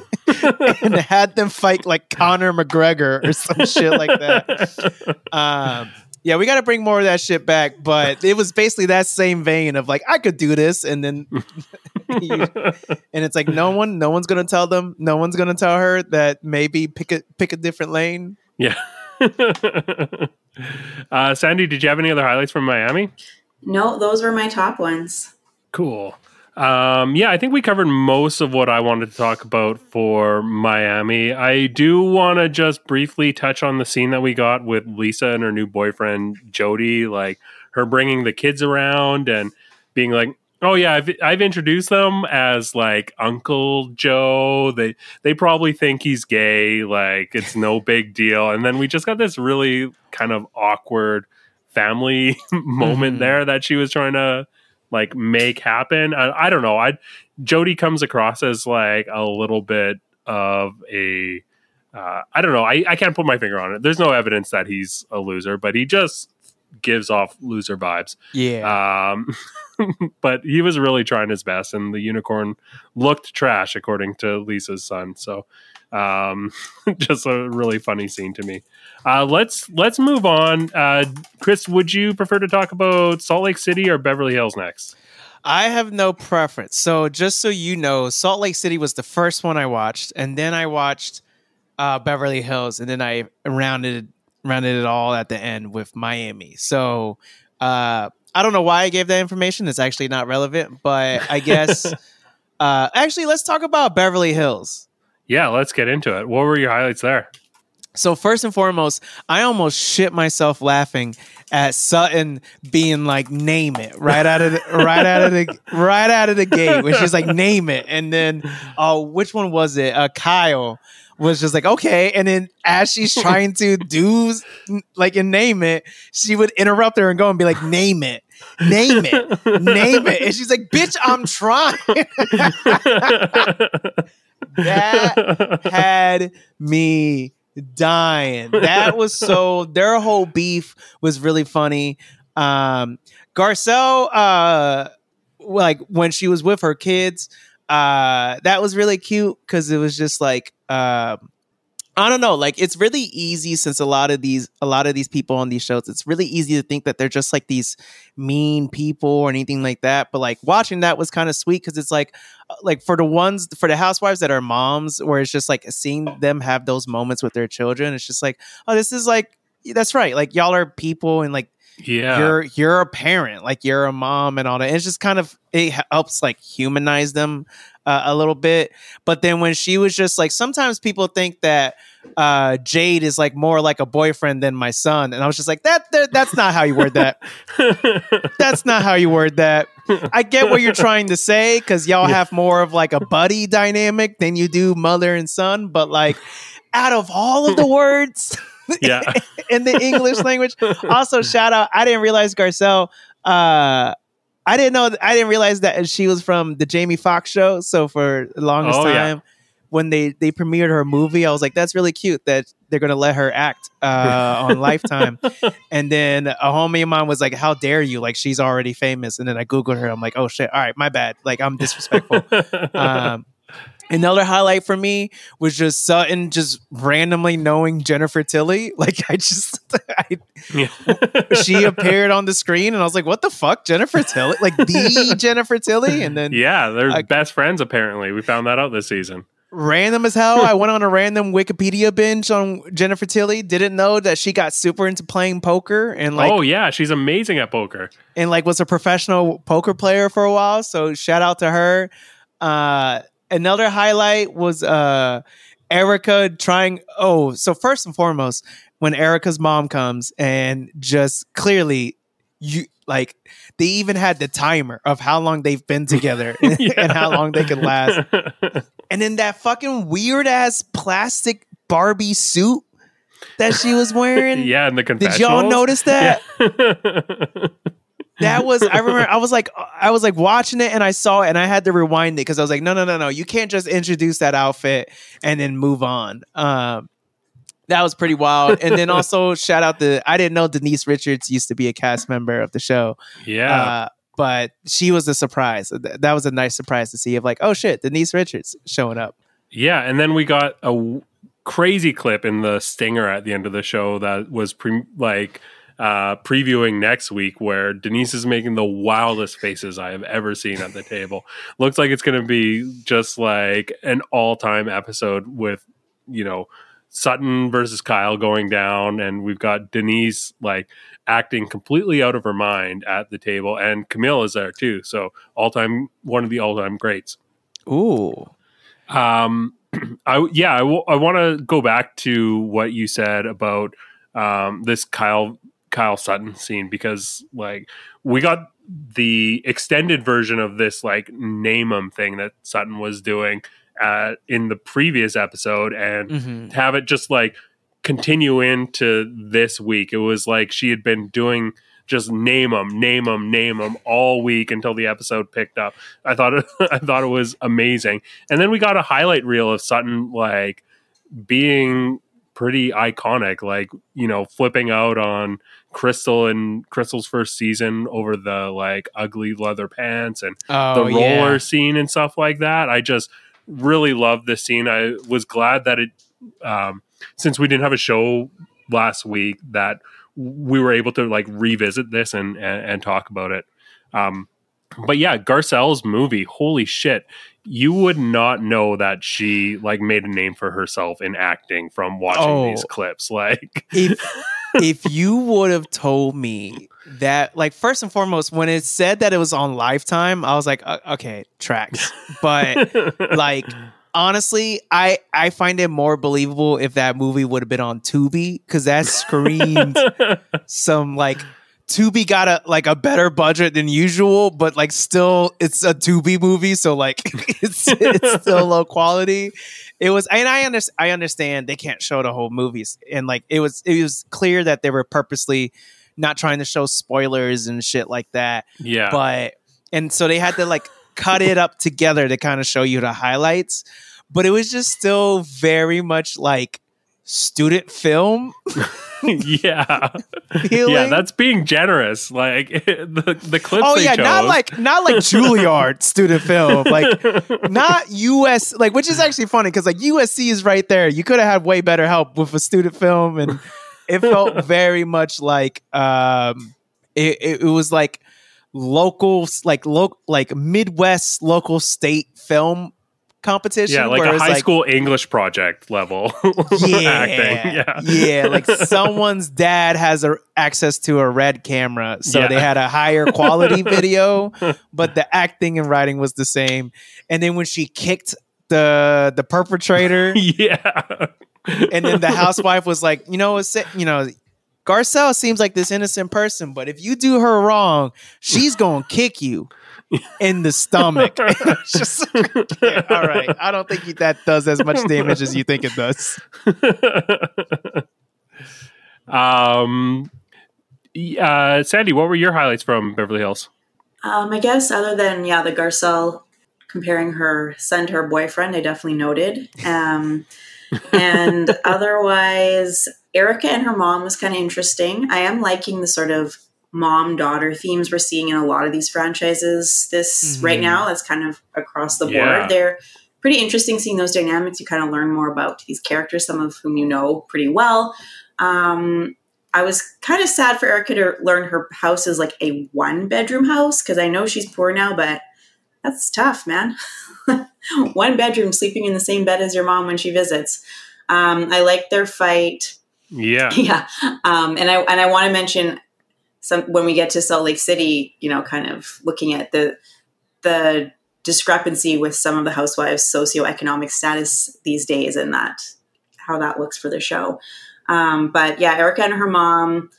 and had them fight like Conor McGregor or some shit like that? Um, yeah, we got to bring more of that shit back. But it was basically that same vein of like, I could do this, and then you- and it's like no one, no one's gonna tell them, no one's gonna tell her that maybe pick a pick a different lane. yeah. uh, Sandy, did you have any other highlights from Miami? no, those were my top ones. Cool. Um, yeah, I think we covered most of what I wanted to talk about for Miami. I do want to just briefly touch on the scene that we got with Lisa and her new boyfriend Jody, like her bringing the kids around and being like, "Oh yeah, I've I've introduced them as like Uncle Joe. They they probably think he's gay, like it's no big deal." And then we just got this really kind of awkward family moment Mhm. there that she was trying to like make happen. I, I don't know. I Jody comes across as like a little bit of a uh, I don't know. I, I can't put my finger on it. There's no evidence that he's a loser, but he just gives off loser vibes. Yeah. Um, but he was really trying his best, and the unicorn looked trash, according to Lisa's son. So, um, just a really funny scene to me. Uh, let's let's move on. Uh, Chris, would you prefer to talk about Salt Lake City or Beverly Hills next? I have no preference. So just so you know, Salt Lake City was the first one I watched, and then I watched uh, Beverly Hills, and then I rounded rounded it all at the end with Miami. So uh, I don't know why I gave that information. It's actually not relevant, but I guess uh, actually let's talk about Beverly Hills. Yeah, let's get into it. What were your highlights there? So first and foremost, I almost shit myself laughing at Sutton being like, "Name it!" right out of the, right out of the right out of the gate when she's like, "Name it," and then oh, which one was it? Uh, Kyle was just like, "Okay," and then as she's trying to do like and name it, she would interrupt her and go and be like, "Name it." Name it, name it, and she's like, "Bitch, I'm trying." that had me dying. That was so their whole beef was really funny. Um Garcelle uh like when she was with her kids, uh that was really cute because it was just like um I don't know, like it's really easy since a lot of these a lot of these people on these shows, it's really easy to think that they're just like these mean people or anything like that. But like watching that was kind of sweet because it's like uh, like for the ones for the housewives that are moms, where it's just like seeing them have those moments with their children, it's just like, oh, this is like that's right. Like y'all are people and like yeah, you're you're a parent, like you're a mom and all that. And it's just kind of it helps like humanize them uh, a little bit. But then when she was just like, sometimes people think that uh, Jade is like more like a boyfriend than my son, and I was just like, that, that that's not how you word that. that's not how you word that. I get what you're trying to say because y'all have more of like a buddy dynamic than you do mother and son, but like out of all of the words. Yeah. in the English language. Also, shout out. I didn't realize Garcelle uh, I didn't know. I didn't realize that she was from the Jamie Foxx show. So for the longest Oh, yeah. time, when they they premiered her movie, I was like, "That's really cute that they're gonna let her act uh, on Lifetime." and then a homie of mine was like, "How dare you? Like she's already famous." And then I googled her. I'm like, "Oh shit! All right, my bad. Like I'm disrespectful." um, another highlight for me was just Sutton just randomly knowing Jennifer Tilly. Like I just, I, Yeah. she appeared on the screen, and I was like, "What the fuck, Jennifer Tilly? Like the Jennifer Tilly?" And then yeah, they're I- best friends apparently. We found that out this season. random as hell, I went on a random Wikipedia binge on Jennifer Tilly. Didn't know that she got super into playing poker and like oh yeah, she's amazing at poker. and like was a professional poker player for a while. So shout out to her. Uh, another highlight was uh, Erika trying. Oh, so first and foremost, when Erika's mom comes and just clearly you like they even had the timer of how long they've been together and how long they could last. And then that fucking weird ass plastic Barbie suit that she was wearing. yeah, in the Did y'all notice that? Yeah. That was I remember I was like I was like watching it and I saw it and I had to rewind it because I was like no no no no you can't just introduce that outfit and then move on. Um, that was pretty wild. And then also shout out to I didn't know Denise Richards used to be a cast member of the show. yeah. Uh, but she was a surprise. That was a nice surprise to see of like, oh shit, Denise Richards showing up. Yeah, and then we got a w- crazy clip in the stinger at the end of the show that was pre- like uh, previewing next week, where Denise is making the wildest faces I have ever seen at the table. Looks like it's going to be just like an all-time episode with you know Sutton versus Kyle going down, and we've got Denise like acting completely out of her mind at the table, and Camille is there too. So all-time one of the all-time greats. Ooh. Um, I yeah, I, w- I want to go back to what you said about um, this Kyle Kyle Sutton scene because like we got the extended version of this like name name 'em thing that Sutton was doing uh, in the previous episode, and Mhm. have it just like continue into this week. It was like she had been doing just name them, name them, name them all week until the episode picked up. I thought it, I thought it was amazing. And then we got a highlight reel of Sutton like being pretty iconic. Like you know, flipping out on Crystal and Crystal's first season over the like ugly leather pants and Oh, the roller yeah. scene and stuff like that. I just really loved this scene. I was glad that it, um, since we didn't have a show last week, that we were able to like revisit this and and, and talk about it. Um, but yeah, Garcelle's movie, holy shit. You would not know that she like made a name for herself in acting from watching Oh. these clips. Like, if if you would have told me that like first and foremost when it said that it was on lifetime i was like uh, okay tracks but like honestly i i find it more believable if that movie would have been on tubi because that screamed some like Tubi got a like a better budget than usual, but like still it's a Tubi movie, so like it's it's still low quality. It was and I under, I understand they can't show the whole movies and like it was it was clear that they were purposely not trying to show spoilers and shit like that. yeah. But and so they had to like cut it up together to kind of show you the highlights, but it was just still very much like student film yeah. feeling. Yeah, that's being generous. Like the the clips. Oh they yeah, not like not like Juilliard student film, like not US, like which is actually funny because like USC is right there. You could have had way better help with a student film, and it felt very much like um, it, it, it was like local, like local, like Midwest local state film competition. yeah, like where a high school English project level yeah, acting. Yeah, yeah, like someone's dad has a, access to a red camera, so Yeah. they had a higher quality video, but the acting and writing was the same. And then when she kicked the the perpetrator, yeah. and then the housewife was like, you know, it's, you know. Garcelle seems like this innocent person, but if you do her wrong, she's gonna kick you in the stomach. Just yeah, all right. I don't think that does as much damage as you think it does. um, uh, Sandy, what were your highlights from Beverly Hills? Um, I guess other than yeah, the Garcelle comparing her son to her boyfriend, I definitely noted. Um, and otherwise, Erika and her mom was kind of interesting. I am liking the sort of mom daughter themes we're seeing in a lot of these franchises. This Mhm. right now, that's kind of across the board. Yeah. They're pretty interesting seeing those dynamics. You kind of learn more about these characters, some of whom you know pretty well. Um, I was kind of sad for Erika to learn her house is like a one bedroom house because I know she's poor now, but that's tough, man. one bedroom, sleeping in the same bed as your mom when she visits. Um, I like their fight. Yeah, Yeah, um, and I and I want to mention some when we get to Salt Lake City. You know, kind of looking at the the discrepancy with some of the housewives' socioeconomic status these days, and that how that looks for the show. Um, but yeah, Erika and her mom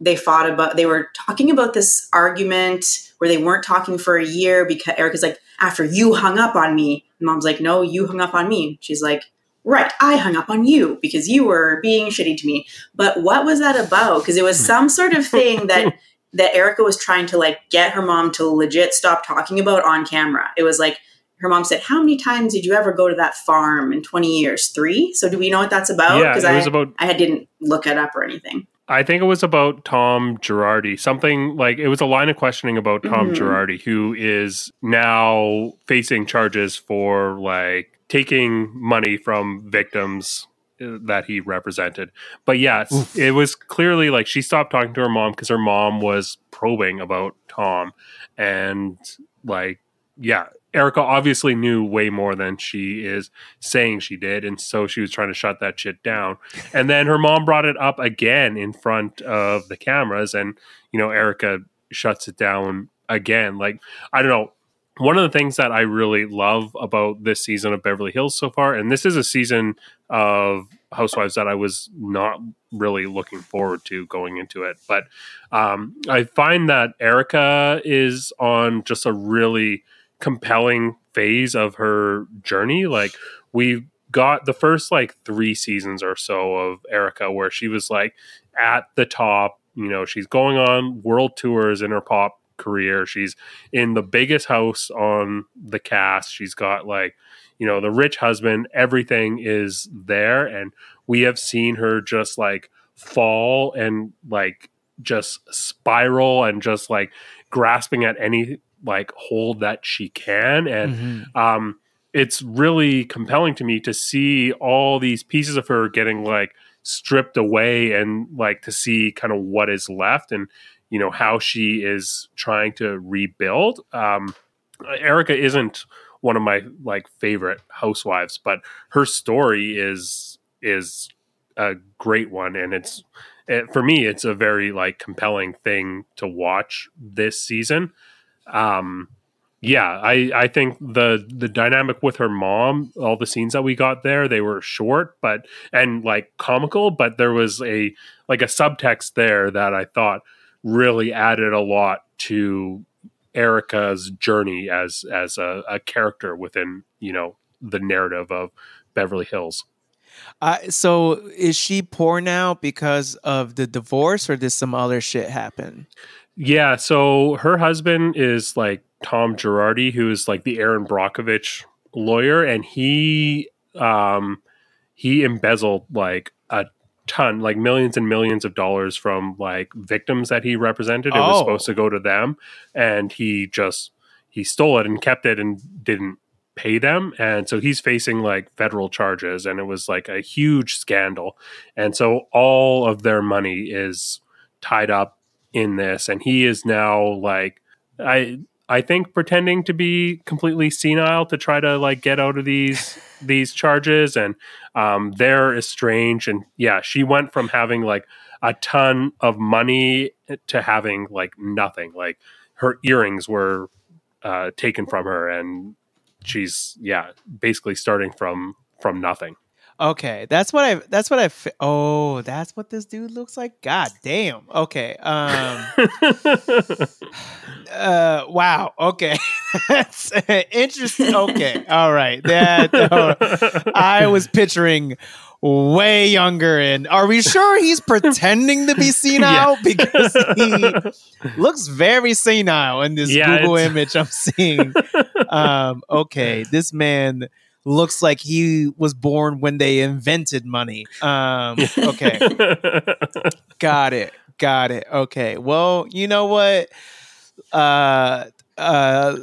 they fought about they were talking about this argument where they weren't talking for a year because Erika's like after you hung up on me mom's like no you hung up on me she's like right i hung up on you because you were being shitty to me but what was that about because it was some sort of thing that that erika was trying to like get her mom to legit stop talking about on camera it was like her mom said how many times did you ever go to that farm in 20 years three so do we know what that's about yeah. It I, was about. I didn't look it up or anything I think it was about Tom Girardi. Something like it was a line of questioning about Tom Mhm. Girardi, who is now facing charges for like taking money from victims uh, that he represented. But yes, Oof. it was clearly like she stopped talking to her mom because her mom was probing about Tom, and like yeah. Erika obviously knew way more than she is saying she did, and so she was trying to shut that shit down. And then her mom brought it up again in front of the cameras, and you know, Erika shuts it down again. Like, I don't know. One of the things that I really love about this season of Beverly Hills so far, and this is a season of Housewives that I was not really looking forward to going into it, but um, I find that Erika is on just a really compelling phase of her journey. Like, we got the first like three seasons or so of Erika where she was like at the top. You know, she's going on world tours in her pop career. She's in the biggest house on the cast. She's got like, you know, the rich husband. Everything is there. And we have seen her just like fall and like just spiral and just like grasping at any like hold that she can and Mhm. um it's really compelling to me to see all these pieces of her getting like stripped away and like to see kind of what is left and you know how she is trying to rebuild. Um erika isn't one of my like favorite housewives but her story is is a great one and it's it, for me it's a very like compelling thing to watch this season. Um yeah i i think the the dynamic with her mom all the scenes that we got there they were short but and like comical but there was a like a subtext there that i thought really added a lot to erika's journey as as a, a character within you know the narrative of beverly hills Uh, so is she poor now because of the divorce, or did some other shit happen? Yeah, so her husband is like Tom Girardi, who is like the Erin Brockovich lawyer, and he um he embezzled like ton, like millions and millions of dollars from like victims that he represented. It was Oh. supposed to go to them, and he just he stole it and kept it and didn't pay them and so he's facing like federal charges and it was like a huge scandal and so all of their money is tied up in this and he is now like i i think pretending to be completely senile to try to like get out of these these charges and um they're estranged and yeah she went from having like a ton of money to having like nothing. Like her earrings were uh taken from her and she's yeah basically starting from from nothing Okay, that's what I. That's what I. fi- Oh, that's what this dude looks like. God damn. Okay. Um. uh. Wow. Okay. that's uh, interesting. Okay. All right. That. oh, I was picturing way younger. And are we sure he's pretending to be senile? Because he looks very senile in this Yeah, Google it's- image I'm seeing. um, okay, this man looks like he was born when they invented money. Um, okay, got it, got it. Okay, well, you know what? Uh, uh,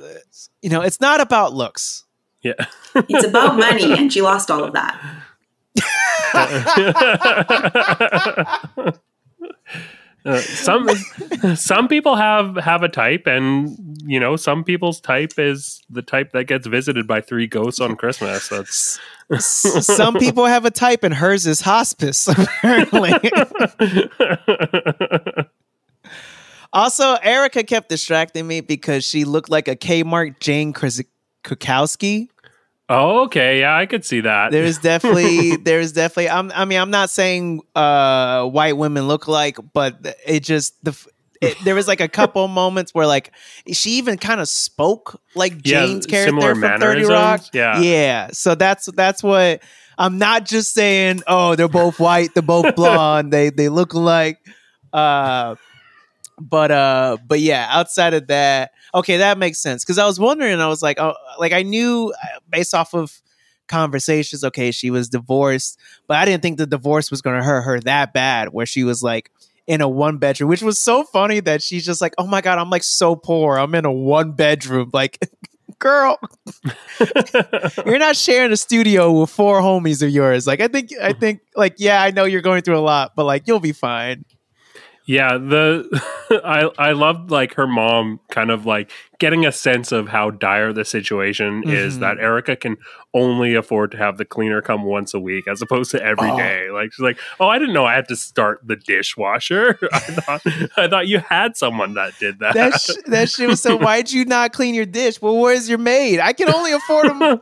you know, it's not about looks. yeah It's about money, and she lost all of that. Uh, some some people have have a type and you know some people's type is the type that gets visited by three ghosts on christmas that's Some people have a type, and hers is hospice. Apparently. Also, Erika kept distracting me because she looked like a Kmart Jane Krakowski. Oh okay yeah i could see that There's definitely, there's definitely. I'm, I mean, I'm not saying uh, white women look like, but it just the. It, there was like a couple moments where like she even kind of spoke like Yeah, Jane's character from Thirty Rock. yeah. yeah. So that's that's what I'm not just saying. Oh, they're both white. They're both blonde. they they look alike. Uh, but uh but yeah outside of that okay that makes sense because i was wondering i was like oh like i knew uh, based off of conversations okay she was divorced but i didn't think the divorce was going to hurt her that bad where she was like in a one bedroom which was so funny that she's just like oh my god i'm like so poor i'm in a one bedroom like girl you're not sharing a studio with four homies of yours like i think i think like yeah i know you're going through a lot but like you'll be fine Yeah, the I I loved like her mom kind of like getting a sense of how dire the situation is Mhm. that Erika can only afford to have the cleaner come once a week as opposed to every Oh. day. Like she's like, "Oh, I didn't know I had to start the dishwasher. I thought I thought you had someone that did that." that sh- that shit was so. Why'd you not clean your dish? Well, where's your maid? I can only afford them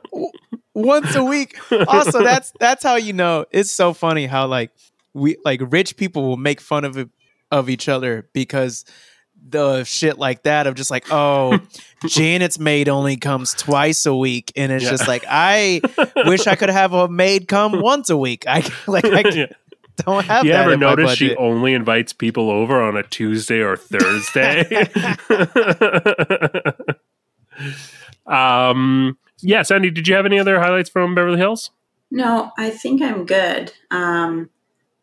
once a week. Also, that's that's how you know it's so funny how like we like rich people will make fun of it, of each other because the shit like that of just like oh Janet's maid only comes twice a week and it's Yeah. just like I wish I could have a maid come once a week. I like I Yeah. don't have You that ever in notice she only invites people over on a Tuesday or Thursday? um, yeah, Sandy, did you have any other highlights from Beverly Hills? No, I think I'm good. Um,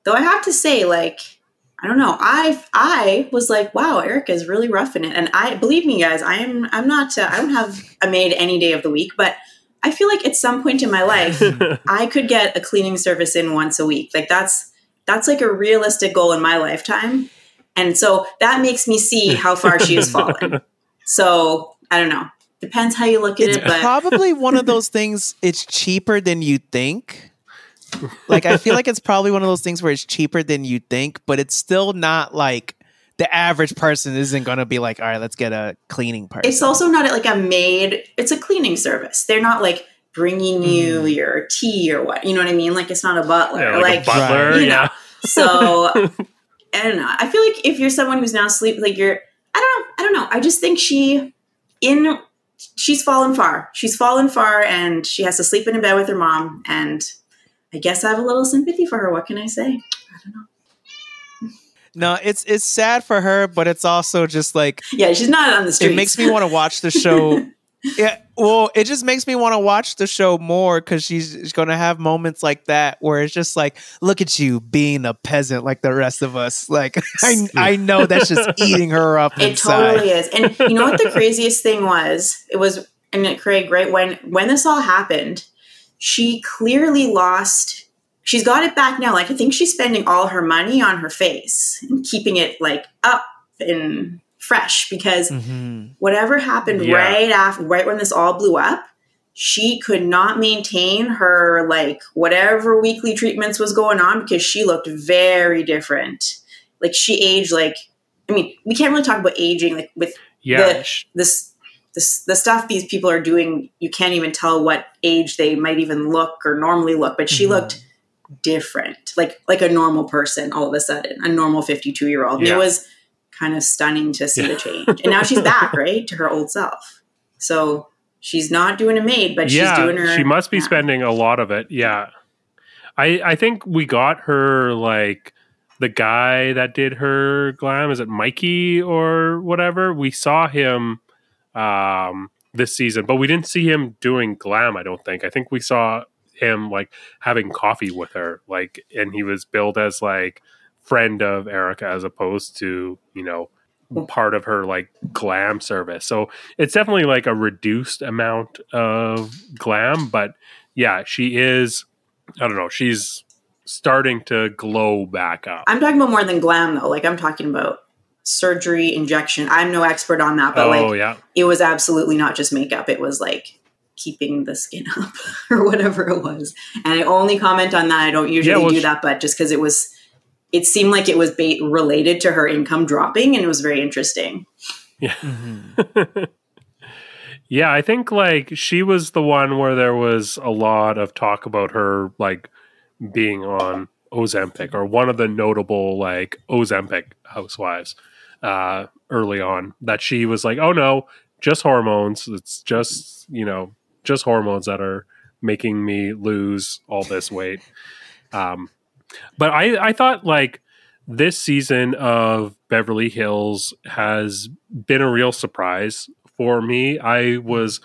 though I have to say, like, I don't know. I I was like, wow, Erika is really roughing it, and I believe me, guys. I am. I'm not. Uh, I don't have a maid any day of the week, but I feel like at some point in my life, I could get a cleaning service in once a week. Like that's that's like a realistic goal in my lifetime, and so that makes me see how far she has fallen. So I don't know. Depends how you look at It's it, but probably one of those things. It's cheaper than you think. Like I feel like it's probably one of those things where it's cheaper than you think, but it's still not like the average person isn't going to be like, all right, let's get a cleaning person. it's also not like a maid. It's a cleaning service. They're not like bringing you Mm. your tea or what. You know what I mean? Like it's not a butler. Yeah, like, like a butler. you know. yeah. So I don't know. I feel like if you're someone who's now asleep, like you're, I don't know. I don't know. I just think she, in, she's fallen far. She's fallen far, and she has to sleep in a bed with her mom. And I guess I have a little sympathy for her. What can I say? I don't know. No, it's it's sad for her, but it's also just like Yeah, she's not on the streets. it makes me want to watch the show. yeah, well, it just makes me want to watch the show more because she's, she's going to have moments like that where it's just like, look at you being a peasant like the rest of us. Like, I I know that's just eating her up It inside. totally is. And you know what the craziest thing was? It was and Craig, right when when this all happened, she clearly lost she's got it back now. Like I think she's spending all her money on her face and keeping it like up and fresh because Mhm. whatever happened Yeah. right after right when this all blew up she could not maintain her like whatever weekly treatments was going on because she looked very different like she aged like i mean we can't really talk about aging like with Yeah. The- this this the stuff these people are doing you can't even tell what age they might even look or normally look but she Mhm. looked different like like a normal person all of a sudden a normal 52 year old Yeah. it was kind of stunning to see Yeah. the change and now she's back right to her old self so she's not doing a maid but yeah, she's doing her she must be yeah. spending a lot of it. Yeah. I I think we got her like the guy that did her glam. Is it Mikey or whatever? We saw him um this season, but we didn't see him doing glam, I don't think. I think we saw him like having coffee with her, like and he was billed as like friend of Erika as opposed to, you know, part of her like glam service. So it's definitely like a reduced amount of glam, but yeah, she is. I don't know. She's starting to glow back up. i'm talking about more than glam though like i'm talking about surgery injection. I'm no expert on that but oh like yeah, it was absolutely not just makeup. It was like keeping the skin up or whatever it was. And i only comment on that. I don't usually Yeah, well, do that but just because it was it seemed like it was ba- related to her income dropping and it was very interesting. Mhm. yeah. I think like she was the one where there was a lot of talk about her like being on Ozempic or one of the notable like Ozempic housewives uh, early on. That she was like, oh no, just hormones. It's just you know just hormones that are making me lose all this weight. Um, but I, I thought like this season of Beverly Hills has been a real surprise for me. I was,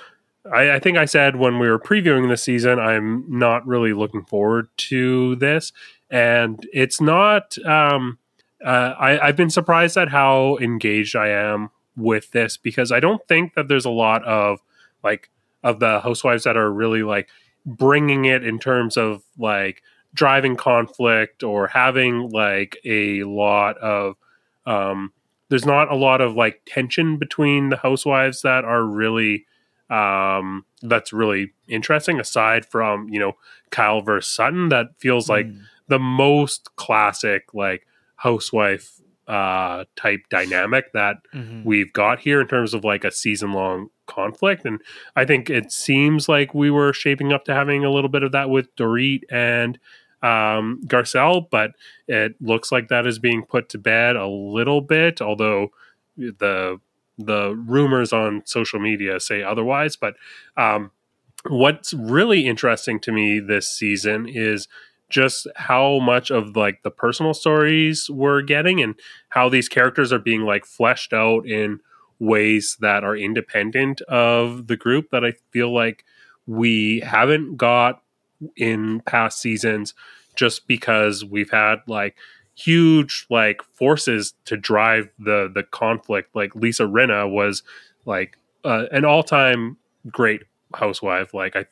I, I think I said when we were previewing the season, I'm not really looking forward to this, and it's not. Um, uh, I, I've been surprised at how engaged I am with this because I don't think that there's a lot of like of the housewives that are really like bringing it in terms of like driving conflict or having like a lot of um there's not a lot of like tension between the housewives that are really um that's really interesting aside from you know Kyle versus Sutton that feels like Mm. the most classic like housewife uh type dynamic that Mhm. we've got here in terms of like a season long conflict. And I think it seems like we were shaping up to having a little bit of that with Dorit and um, Garcelle, but it looks like that is being put to bed a little bit, although the the rumors on social media say otherwise. But um, what's really interesting to me this season is just how much of like the personal stories we're getting and how these characters are being like fleshed out in ways that are independent of the group that I feel like we haven't got in past seasons just because we've had like huge like forces to drive the the conflict. Like lisa rinna was like uh, an all-time great housewife. Like i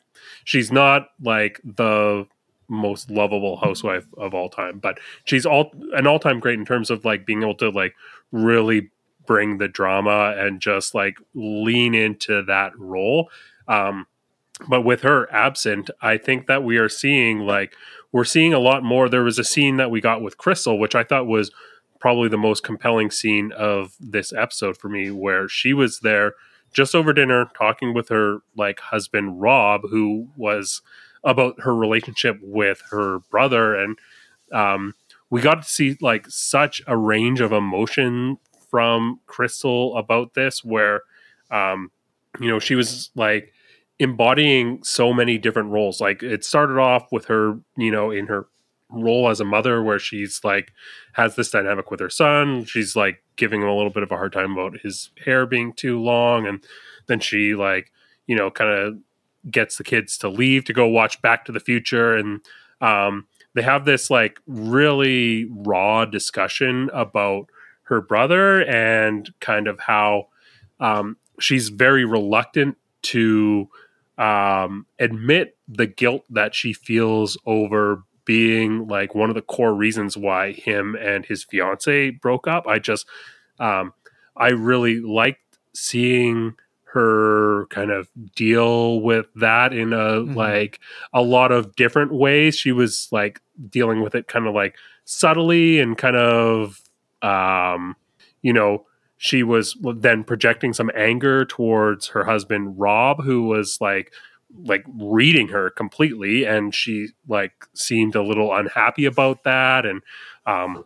she's not like the most lovable housewife of all time but she's all an all-time great in terms of like being able to like really bring the drama and just like lean into that role um but with her absent i think that we are seeing like we're seeing a lot more. There was a scene that we got with Crystal, which I thought was probably the most compelling scene of this episode for me, where she was there just over dinner talking with her like husband Rob, who was about her relationship with her brother, and um, we got to see like such a range of emotion from Crystal about this, where um, you know she was like embodying so many different roles. Like it started off with her, you know, in her role as a mother where she's like has this dynamic with her son. She's like giving him a little bit of a hard time about his hair being too long and then she like, you know, kind of gets the kids to leave to go watch Back to the Future and um they have this like really raw discussion about her brother and kind of how um, she's very reluctant to um, admit the guilt that she feels over being like one of the core reasons why him and his fiance broke up. I just, um, I really liked seeing her kind of deal with that in a mm-hmm. like a lot of different ways. She was like dealing with it kind of like subtly and kind of, um, you know, she was then projecting some anger towards her husband Rob, who was like like reading her completely, and she like seemed a little unhappy about that. And um,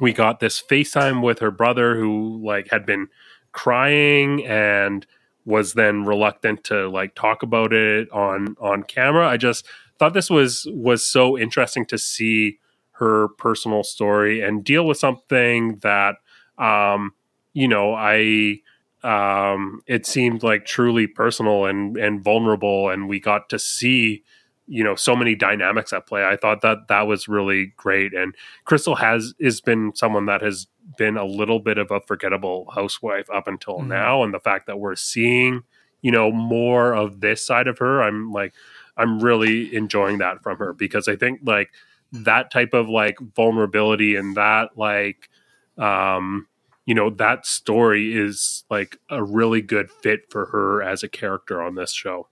we got this FaceTime with her brother, who like had been crying and was then reluctant to like talk about it on on camera. I just thought this was was so interesting to see her personal story and deal with something that um you know, I um, it seemed like truly personal and and vulnerable, and we got to see you know so many dynamics at play. I thought that that was really great, and Crystal has has been someone that has been a little bit of a forgettable housewife up until mm-hmm. now, and the fact that we're seeing you know more of this side of her, I'm like I'm really enjoying that from her because I think like that type of like vulnerability and that like um you know that story is like a really good fit for her as a character on this show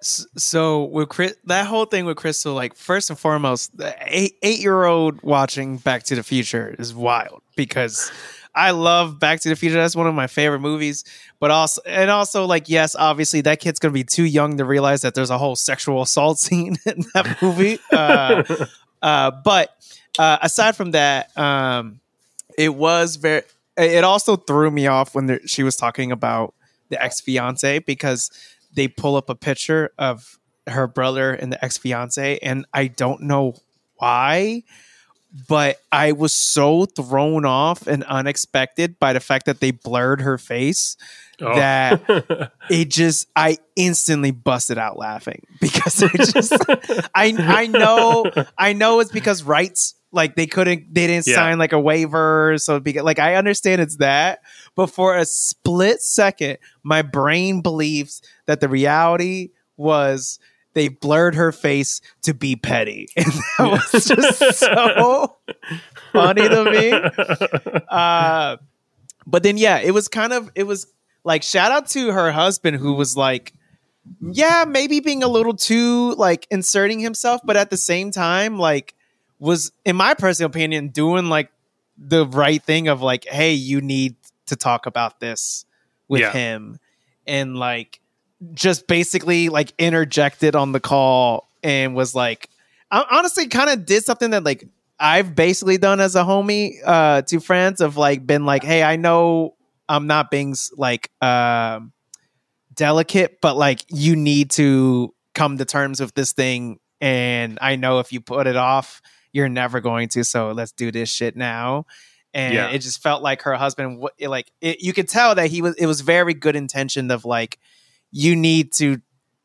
so with Chris, that whole thing with Crystal, like first and foremost, the eight eight year old watching Back to the Future is wild because I love Back to the Future. That's one of my favorite movies. But also, and also, like yes, obviously that kid's gonna be too young to realize that there's a whole sexual assault scene in that movie. uh, uh, but uh, aside from that, um, it was very it also threw me off when there, she was talking about the ex fiance because they pull up a picture of her brother and the ex fiance, and I don't know why, but I was so thrown off and unexpected by the fact that they blurred her face oh. that it just I instantly busted out laughing because it just I I know I know it's because rights like they couldn't they didn't yeah. sign like a waiver so be, like i understand it's that but for a split second my brain believes that the reality was they blurred her face to be petty. And that was just so funny to me. Uh, but then yeah it was kind of it was like shout out to her husband who was like yeah maybe being a little too like inserting himself but at the same time like was, in my personal opinion, doing like the right thing of like, hey, you need to talk about this with yeah. him, and like just basically like interjected on the call and was like, I honestly kind of did something that like I've basically done as a homie uh, to friends of like been like, hey, I know I'm not being like uh, delicate, but like you need to come to terms with this thing, and I know if you put it off you're never going to so let's do this shit now and yeah. it just felt like her husband like it, you could tell that he was it was very good intention of like you need to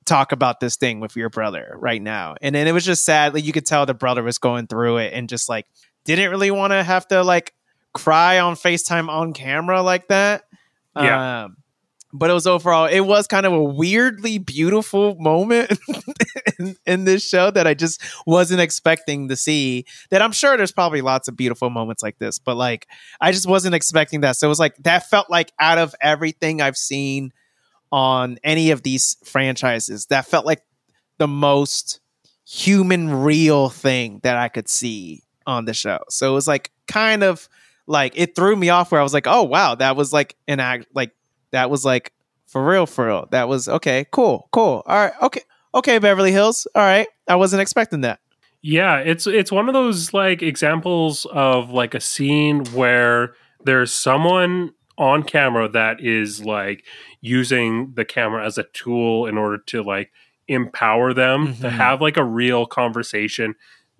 talk about this thing with your brother right now. And then it was just sad. Like you could tell the brother was going through it and just like didn't really want to have to like cry on FaceTime on camera like that. Yeah. Um, but it was overall, it was kind of a weirdly beautiful moment in, in this show that I just wasn't expecting to see. That I'm sure there's probably lots of beautiful moments like this, but like I just wasn't expecting that. So it was like that felt like out of everything I've seen on any of these franchises, that felt like the most human real thing that I could see on the show. So it was like kind of like it threw me off where I was like, oh wow, that was like an act like that was like for real, for real. That was okay, cool, cool. All right, okay, okay, Beverly Hills. All right. I wasn't expecting that. Yeah, it's it's one of those like examples of like a scene where there's someone on camera that is like using the camera as a tool in order to like empower them to Mhm. have like a real conversation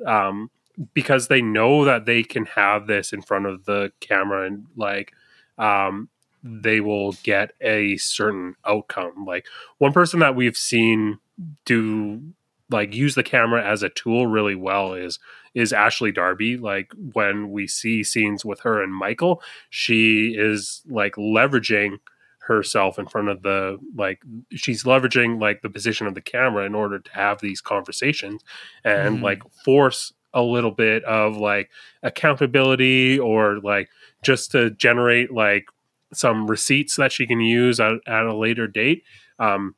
um because they know that they can have this in front of the camera and like um they will get a certain outcome like one person that we've seen do like use the camera as a tool really well is is Ashley Darby. Like when we see scenes with her and Michael, she is like leveraging herself in front of the like she's leveraging like the position of the camera in order to have these conversations and Mhm. like force a little bit of like accountability or like just to generate like some receipts that she can use at, at a later date um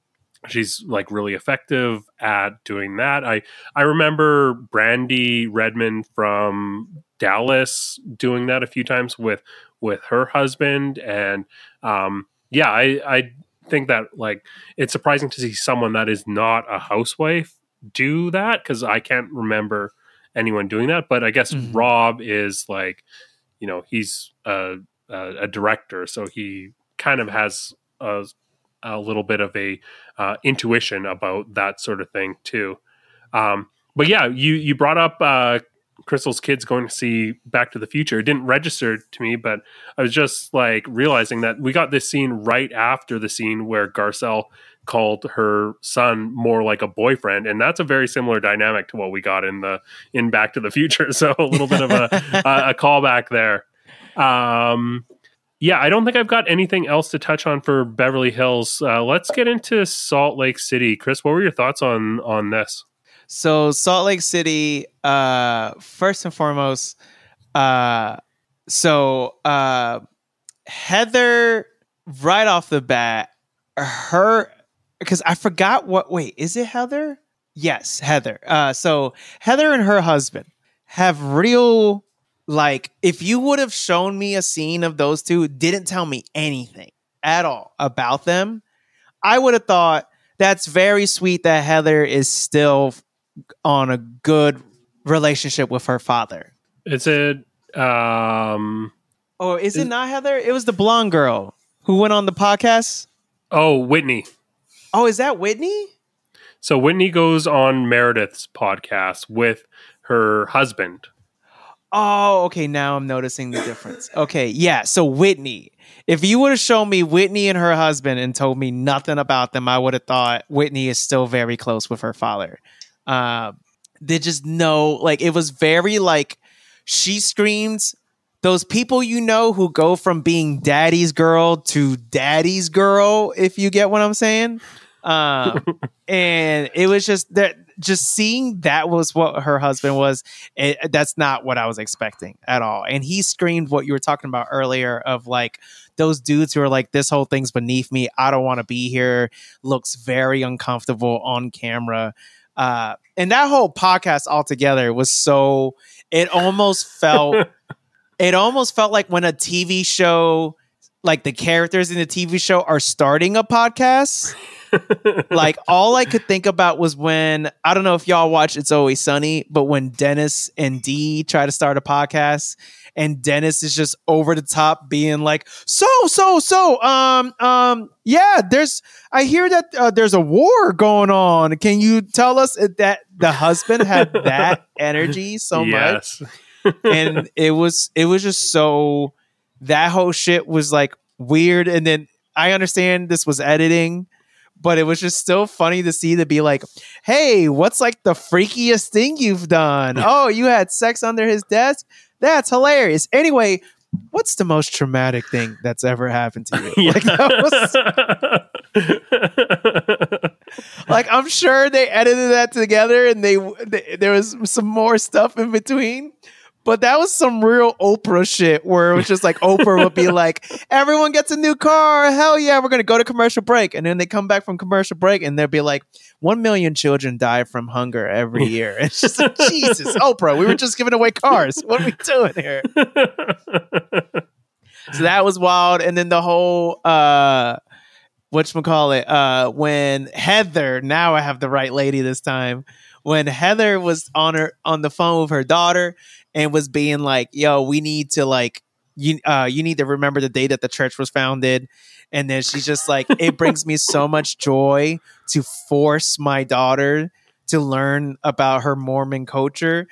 she's like really effective at doing that. I I remember Brandi Redmond from Dallas doing that a few times with with her husband, and um, yeah, I I think that like it's surprising to see someone that is not a housewife do that because I can't remember anyone doing that. But I guess Mhm. Rob is like you know he's a, a, a director, so he kind of has a a little bit of a uh, intuition about that sort of thing too. Um, but yeah, you you brought up uh, Crystal's kids going to see Back to the Future. It didn't register to me, but I was just like realizing that we got this scene right after the scene where Garcelle called her son more like a boyfriend, and that's a very similar dynamic to what we got in the in Back to the Future. So a little bit of a a, a callback there. Um, yeah, I don't think I've got anything else to touch on for Beverly Hills. Uh, let's get into Salt Lake City. Chris, what were your thoughts on on this? So Salt Lake City, uh, first and foremost, uh, so uh, Heather, right off the bat, her because I forgot what. Wait, is it Heather? Yes, Heather. Uh, so Heather and her husband have real like. If you would have shown me a scene of those two, didn't tell me anything at all about them, I would have thought that's very sweet that Heather is still on a good relationship with her father. Is it um Oh, is it not Heather? It was the blonde girl who went on the podcast. oh Whitney. Oh, is that Whitney? So Whitney goes on Meredith's podcast with her husband. Oh, okay. Now I'm noticing the difference. Okay, yeah. So Whitney, if you would have shown me Whitney and her husband and told me nothing about them, I would have thought Whitney is still very close with her father. Uh, they just know, like, it was very like she screams. Those people you know who go from being daddy's girl to daddy's girl, if you get what I'm saying. Um, and it was just that just seeing that was what her husband was it, that's not what i was expecting at all. And he screamed what you were talking about earlier of like those dudes who are like this whole thing's beneath me. I don't want to be here. Looks very uncomfortable on camera. Uh and that whole podcast altogether was so it almost felt it almost felt like when a tv show like the characters in the tv show are starting a podcast like all I could think about was when I don't know if y'all watch It's Always Sunny, but when Dennis and Dee try to start a podcast and Dennis is just over the top being like, "So, so, so, um, um, yeah, there's I hear that uh, there's a war going on. Can you tell us that the husband had that energy so much?" and it was it was just so that whole shit was like weird and then i understand this was editing but it was just still funny to see to be like, "Hey, what's like the freakiest thing you've done? Oh, you had sex under his desk? That's hilarious." Anyway, what's the most traumatic thing that's ever happened to you? Like, was, like I'm sure they edited that together and they, they there was some more stuff in between. But that was some real Oprah shit where it was just like Oprah would be like, everyone gets a new car. Hell yeah, we're going to go to commercial break. And then they come back from commercial break and they'll be like, one million children die from hunger every year. It's just like, Jesus, Oprah, we were just giving away cars. What are we doing here? So that was wild. And then the whole, uh, whatchamacallit, uh, when Heather, now I have the right lady this time, when Heather was on her on the phone with her daughter and was being like, "Yo, we need to like you uh you need to remember the day that the church was founded." And then she's just like, "It brings me so much joy to force my daughter to learn about her Mormon culture."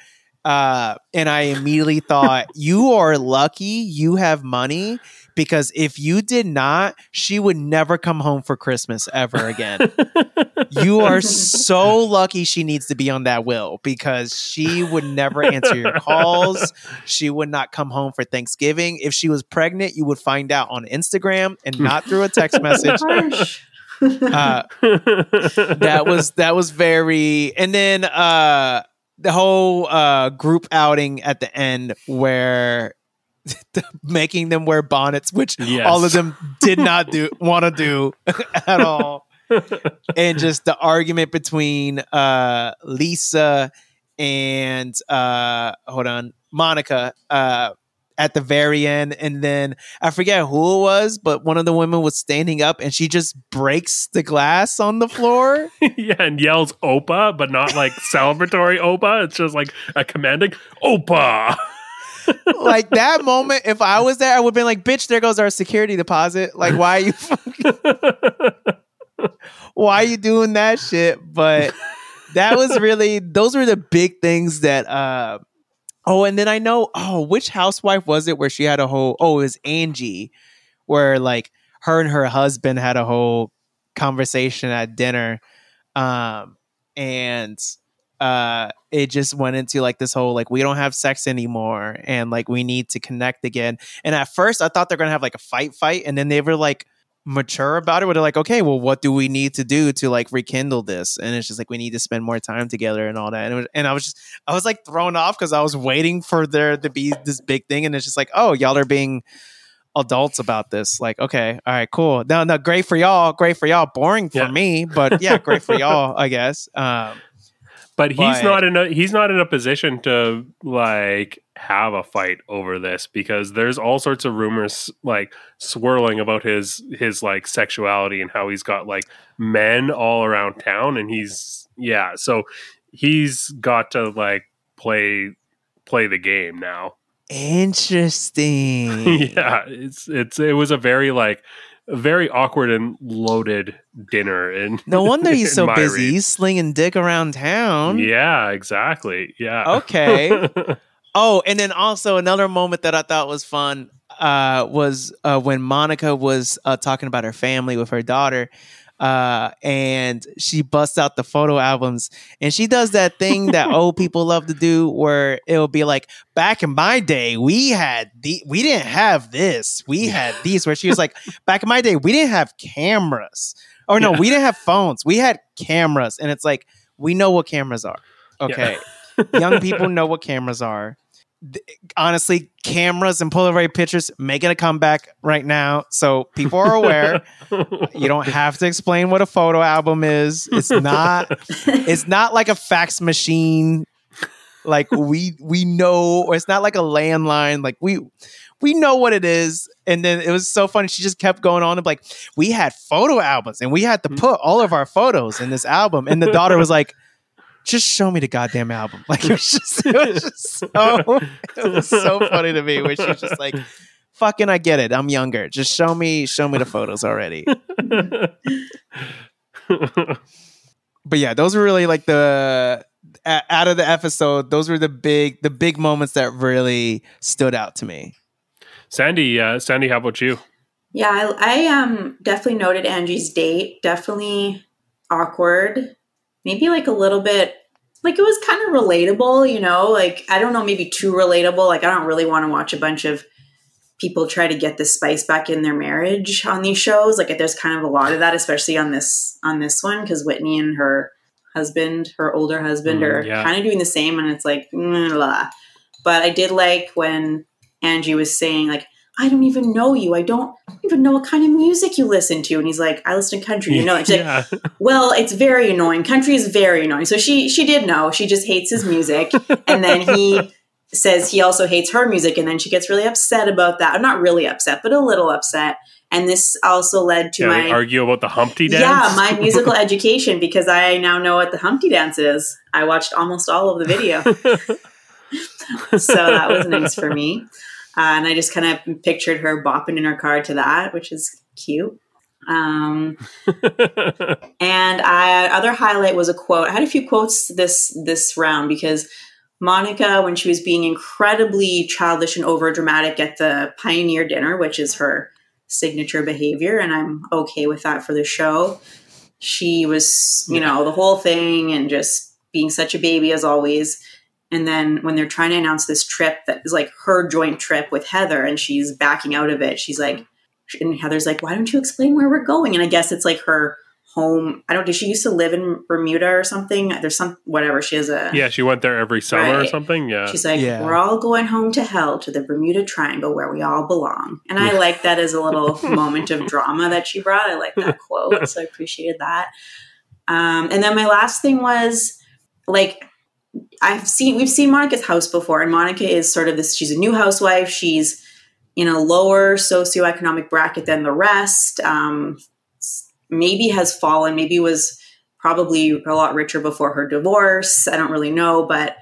Uh, and I immediately thought, "You are lucky you have money." Because if you did not, she would never come home for Christmas ever again. you are so lucky she needs to be on that will because she would never answer your calls. She would not come home for Thanksgiving. If she was pregnant, you would find out on Instagram and not through a text message. Uh, that was that was very and then uh the whole uh group outing at the end where making them wear bonnets which Yes. all of them did not do want to do at all and just the argument between uh Lisa and uh hold on Monica uh at the very end and then I forget who it was but one of the women was standing up and she just breaks the glass on the floor yeah, and yells Opa, but not like celebratory Opa. It's just like a commanding Opa. like that moment if I was there I would have been like bitch there goes our security deposit like why are you why are you doing that shit but that was really those were the big things that uh oh and then i know oh which housewife was it where she had a whole oh it was angie where like her and her husband had a whole conversation at dinner um and uh it just went into like this whole like we don't have sex anymore and like we need to connect again. And at first i thought they're gonna have like a fight fight and then they were like mature about it where they're like okay well what do we need to do to like rekindle this? And it's just like we need to spend more time together and all that. And, it was, and i was just i was like thrown off because i was waiting for there to be this big thing and it's just like oh y'all are being adults about this. Like okay all right cool. No no great for y'all great for y'all boring for Yeah. me but yeah great for y'all i guess um But he's But- not in a he's not in a position to like have a fight over this because there's all sorts of rumors like swirling about his his like sexuality and how he's got like men all around town and he's yeah so he's got to like play play the game now Interesting. yeah it's it's it was a very like very awkward and loaded dinner and No wonder he's so busy. read. He's slinging dick around town. yeah exactly yeah Okay. Oh, and then also another moment that I thought was fun uh, was uh, when Monica was uh, talking about her family with her daughter. Uh, and she busts out the photo albums. And she does that thing that old people love to do where it'll be like back in my day we had the we didn't have this. We had these where she was like back in my day we didn't have cameras. Or no Yeah. we didn't have phones. We had cameras. And it's like we know what cameras are. Okay. Young people know what cameras are honestly cameras and polaroid pictures making a comeback right now so people are aware. You don't have to explain what a photo album is. It's not it's not like a fax machine. Like we we know or it's not like a landline. Like we we know what it is. And then it was so funny she just kept going on and like we had photo albums and we had to mm-hmm. put all of our photos in this album. And the daughter was like just show me the goddamn album like it was just, it was just so it was so funny to me where she's just like fucking i get it i'm younger just show me show me the photos already but yeah, those were really like the out of the episode. Those were the big the big moments that really stood out to me. Sandy, uh, Sandy, how about you? Yeah, I, I um definitely noted Angie's date. Definitely awkward. Maybe like a little bit like it was kind of relatable, you know, like I don't know, maybe too relatable. Like I don't really want to watch a bunch of people try to get the spice back in their marriage on these shows. Like there's kind of a lot of that, especially on this on this one, because Whitney and her husband, her older husband, mm, are yeah. kind of doing the same, and it's like, blah. but I did like when Angie was saying like. I don't even know you. I don't even know what kind of music you listen to. And he's like, I listen to country. You know, she's yeah. like, well, it's very annoying. Country is very annoying. So she she did know. She just hates his music. and then he says he also hates her music and then she gets really upset about that. I'm not really upset, but a little upset. And this also led to yeah, my argue about the Humpty dance. Yeah, my musical education because I now know what the Humpty dance is. I watched almost all of the video. so that was nice for me. Uh, and I just kind of pictured her bopping in her car to that, which is cute. Um, and I other highlight was a quote. I had a few quotes this this round because Monica, when she was being incredibly childish and over dramatic at the Pioneer dinner, which is her signature behavior, and I'm okay with that for the show. She was, you know, the whole thing and just being such a baby as always. And then when they're trying to announce this trip that is like her joint trip with Heather and she's backing out of it, she's like, and Heather's like, why don't you explain where we're going? And I guess it's like her home. I don't. Did she used to live in Bermuda or something? There's some whatever. She has a yeah. She went there every summer right. or something. Yeah. She's like, yeah. we're all going home to hell to the Bermuda Triangle where we all belong. And I like that as a little moment of drama that she brought. I like that quote, so I appreciated that. Um, and then my last thing was like I've seen we've seen Monica's house before, and Monica is sort of this. She's a new housewife. She's in a lower socioeconomic bracket than the rest. Um, maybe has fallen, maybe was probably a lot richer before her divorce. I don't really know, but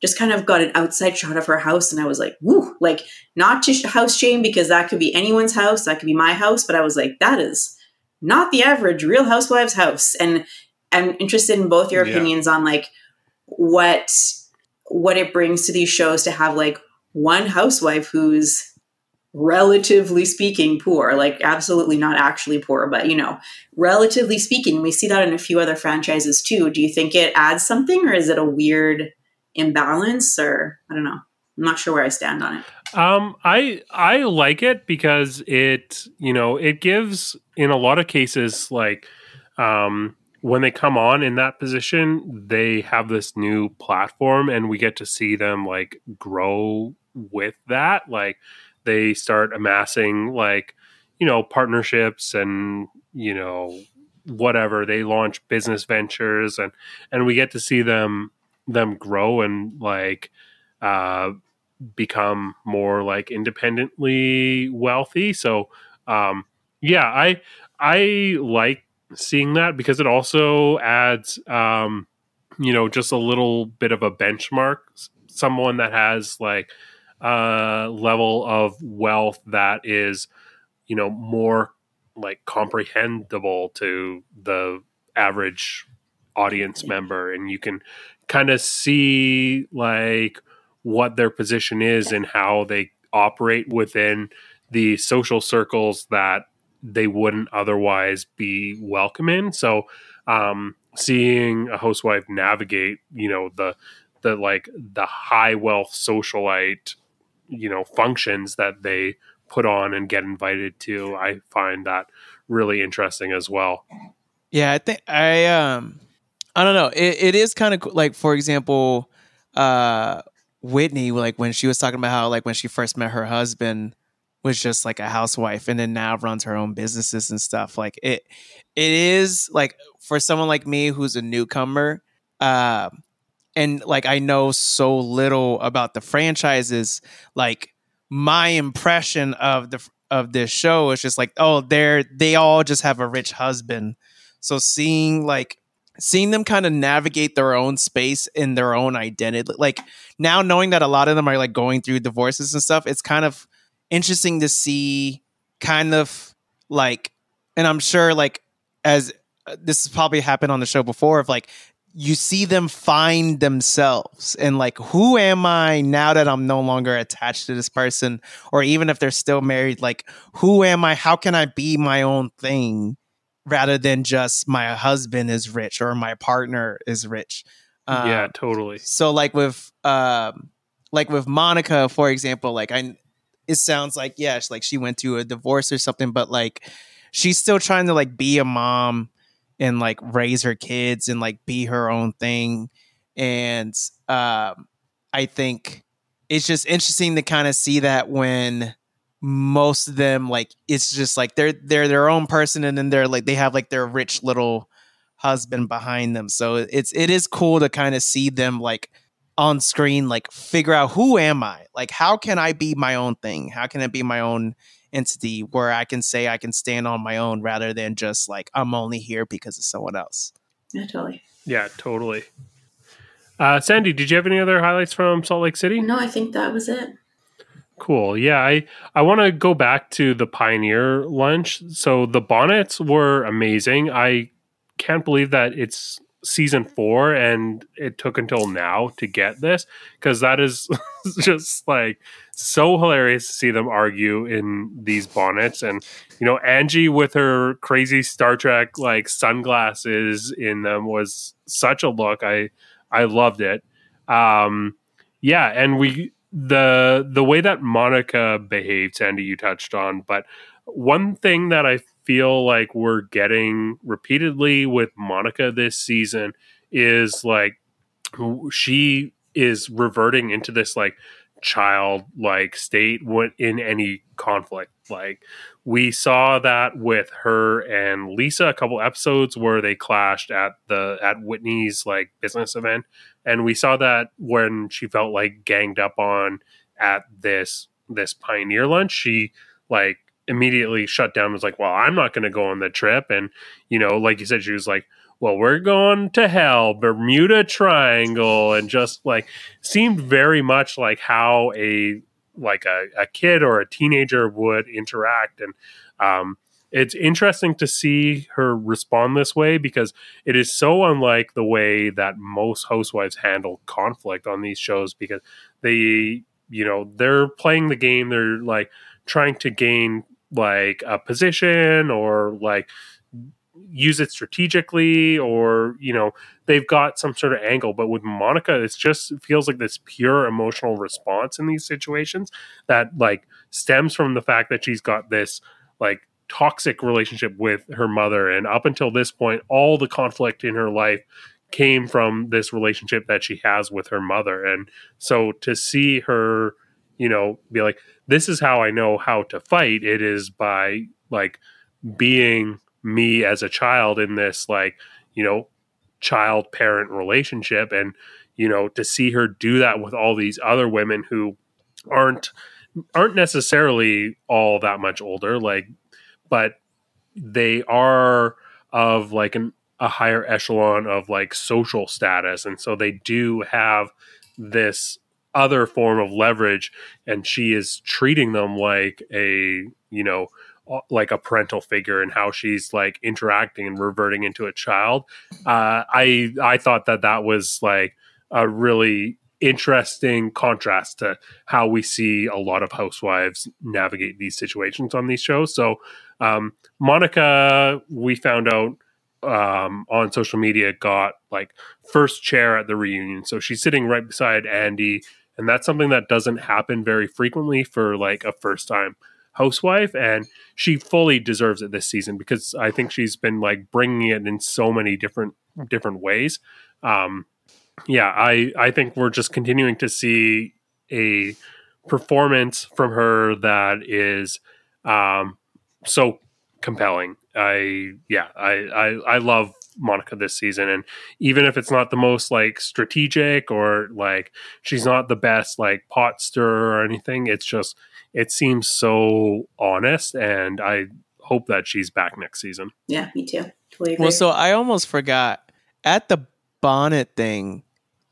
just kind of got an outside shot of her house and I was like, woo, like not to house shame because that could be anyone's house, that could be my house, but I was like, that is not the average real housewives house. And I'm interested in both your opinions yeah. on like what what it brings to these shows to have like one housewife who's relatively speaking poor like absolutely not actually poor but you know relatively speaking we see that in a few other franchises too. Do you think it adds something or is it a weird imbalance or i don't know. I'm not sure where i stand on it. Um i i like it because it you know it gives in a lot of cases like um when they come on in that position they have this new platform and we get to see them like grow with that. Like they start amassing like you know partnerships and you know whatever. They launch business ventures and and we get to see them them grow and like uh become more like independently wealthy. So um yeah i i like seeing that because it also adds um you know just a little bit of a benchmark someone that has like a level of wealth that is, you know, more like comprehensible to the average audience member, and you can kind of see like what their position is and how they operate within the social circles that they wouldn't otherwise be welcome in. So, um, seeing a housewife navigate, you know, the the like the high wealth socialite you know functions that they put on and get invited to i find that really interesting as well yeah i think i um i don't know it, it is kind of like for example uh whitney like when she was talking about how like when she first met her husband was just like a housewife and then now runs her own businesses and stuff like it it is like for someone like me who's a newcomer uh and like I know so little about the franchises, like my impression of the of this show is just like, oh, they're they all just have a rich husband. So seeing like seeing them kind of navigate their own space in their own identity, like now knowing that a lot of them are like going through divorces and stuff, it's kind of interesting to see kind of like and I'm sure like as uh, this has probably happened on the show before of like you see them find themselves and like who am i now that i'm no longer attached to this person? Or even if they're still married like who am i? How can i be my own thing rather than just my husband is rich or my partner is rich? Um, yeah, totally. so like with um like with Monica, for example, like I it sounds like yeah, she, like she went through a divorce or something, but like she's still trying to like be a mom and like raise her kids and like be her own thing. And um I think it's just interesting to kind of see that when most of them like it's just like they're they're their own person and then they're like they have like their rich little husband behind them. So it's it is cool to kind of see them like on screen like figure out who am I? Like how can I be my own thing? How can I be my own entity where I can say I can stand on my own rather than just like I'm only here because of someone else. Yeah, totally. Yeah, totally. Uh, Sandy, did you have any other highlights from Salt Lake City? No, I think that was it. Cool. Yeah, I I want to go back to the Pioneer lunch. So the bonnets were amazing. I can't believe that it's season 4 and it took until now to get this cuz that is just like so hilarious to see them argue in these bonnets and you know Angie with her crazy Star Trek like sunglasses in them was such a look. I I loved it. Um yeah, and we the the way that Monica behaved, Sandy, you touched on, but one thing that I feel like we're getting repeatedly with Monica this season is like she is reverting into this like childlike state when in any conflict. Like we saw that with her and Lisa a couple episodes where they clashed at the at Whitney's like business event and we saw that when she felt like ganged up on at this this pioneer lunch she like immediately shut down was like well i'm not going to go on the trip. And you know like you said she was like well we're going to hell bermuda triangle and just like seemed very much like how a like a, a kid or a teenager would interact. And um it's interesting to see her respond this way because it is so unlike the way that most housewives handle conflict on these shows because they you know they're playing the game they're like trying to gain like a position or like use it strategically or you know they've got some sort of angle. But with monica it's just feels like this pure emotional response in these situations that like stems from the fact that she's got this like toxic relationship with her mother. And up until this point all the conflict in her life came from this relationship that she has with her mother. And so to see her you know be like this is how i know how to fight. It is by like being me as a child in this like you know child parent relationship and you know to see her do that with all these other women who aren't aren't necessarily all that much older like but they are of like an, a higher echelon of like social status. And so they do have this other form of leverage and she is treating them like a you know like a parental figure and how she's like interacting and reverting into a child. Uh, i i thought that that was like a really interesting contrast to how we see a lot of housewives navigate these situations on these shows. So um, monica we found out um, on social media got like first chair at the reunion. So she's sitting right beside andy and that's something that doesn't happen very frequently for like a first time housewife and she fully deserves it this season because i think she's been like bringing it in so many different different ways. Um yeah i i think we're just continuing to see a performance from her that is um so compelling. I yeah i i, I love Monica this season. And even if it's not the most like strategic or like she's not the best like pot stirrer or anything, it's just it seems so honest. And I hope that she's back next season. Yeah, me too. Totally. Well, so I almost forgot at the bonnet thing.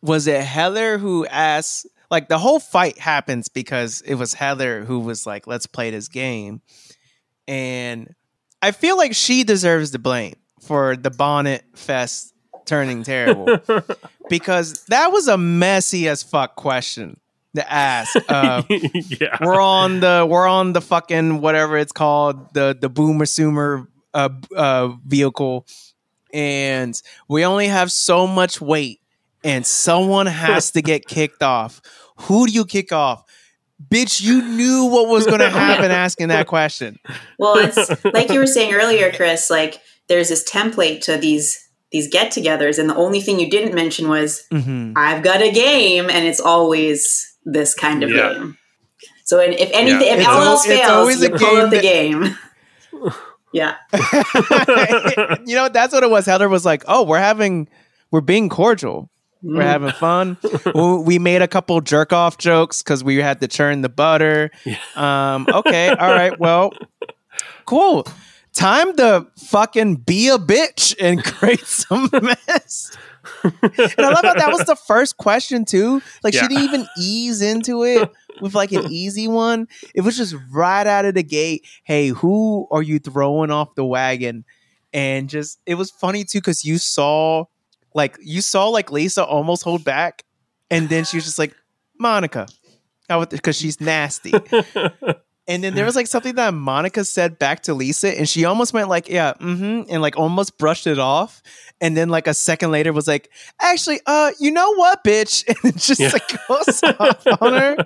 Was it Heather who asked? Like the whole fight happens because it was Heather who was like, "Let's play this game," and I feel like she deserves the blame for the bonnet fest turning terrible because that was a messy as fuck question to ask. Uh, yeah. we're on the we're on the fucking whatever it's called the the boomer sumer uh, uh, vehicle, and we only have so much weight, and someone has to get kicked off. Who do you kick off? Bitch, you knew what was going to happen asking that question. Well, it's like you were saying earlier, Chris. Like there's this template to these these get-togethers, and the only thing you didn't mention was Mhm. I've got a game, and it's always this kind of Yeah. game. So, and if anything, Yeah. if It's all else fails, you pull game out the that- game. yeah, you know, that's what it was. Heather was like, "Oh, we're having, we're being cordial." We're Mm. having fun. we we made a couple jerk off jokes because we had to churn the butter. Um, okay, all right, well, cool. Time to fucking be a bitch and create some mess. and I love how that was the first question too. Like Yeah. she didn't even ease into it with like an easy one. It was just right out of the gate. Hey, who are you throwing off the wagon? And just it was funny too because you saw like you saw like Lisa almost hold back, and then she was just like Monica, because she's nasty. And then there was like something that Monica said back to Lisa, and she almost went like, "Yeah, mm-hmm," and like almost brushed it off. And then like a second later was like, "Actually, uh, you know what, bitch?" And it just Yeah. like goes off on her.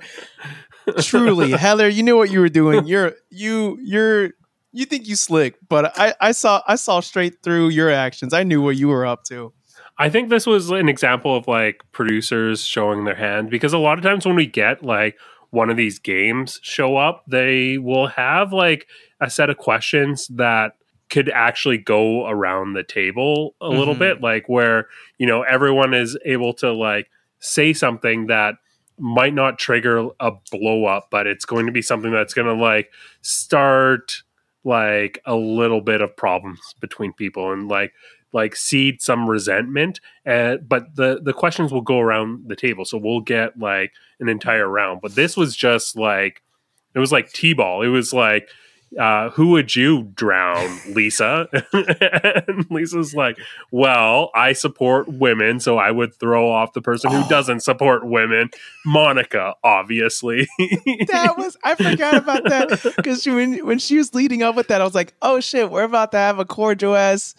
Truly, Heather, you knew what you were doing. You're you you're you think you slick, but I I saw I saw straight through your actions. I knew what you were up to. I think this was an example of like producers showing their hand because a lot of times when we get like one of these games show up, they will have like a set of questions that could actually go around the table a little Mhm. bit, like where, you know, everyone is able to like say something that might not trigger a blow up, but it's going to be something that's going to like start like a little bit of problems between people and like like seed some resentment and but the the questions will go around the table. So we'll get like an entire round. But this was just like it was like t-ball. It was like uh, who would you drown, Lisa? and Lisa's like, well, I support women, so I would throw off the person who Oh. doesn't support women, Monica, obviously. that was I forgot about that because when when she was leading up with that, I was like, oh shit, we're about to have a cordial ass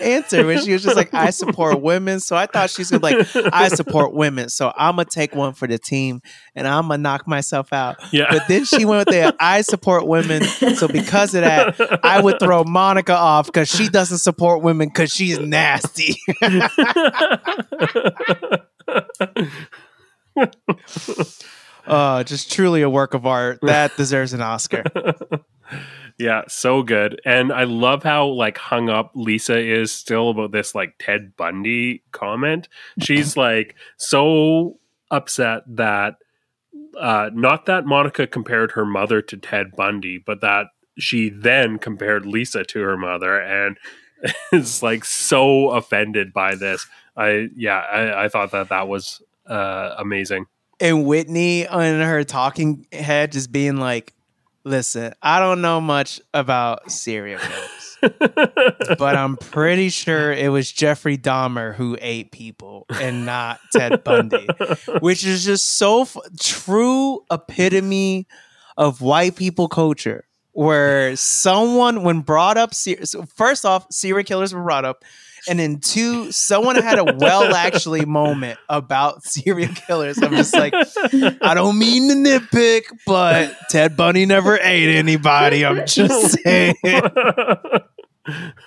answer. When she was just like, I support women, so I thought she's gonna be like, I support women, so I'm gonna take one for the team and I'm gonna knock myself out. yeah. But then she went with the I support women, so because of that, I would throw Monica off because she doesn't support women because she's nasty. uh, just truly a work of art that deserves an Oscar. yeah, so good. And I love how like hung up Lisa is still about this like Ted Bundy comment. She's like so upset that uh not that Monica compared her mother to Ted Bundy, but that she then compared Lisa to her mother and is like so offended by this. I yeah, I, I thought that that was uh amazing. and Whitney on her talking head just being like, "Listen, I don't know much about serial killers, but I'm pretty sure it was Jeffrey Dahmer who ate people and not Ted Bundy." Which is just so f- true epitome of white people culture where someone when brought up so first off serial killers were brought up and then two someone had a well actually moment about serial killers. I'm just like i don't mean to nitpick but ted bundy never ate anybody. I'm just saying.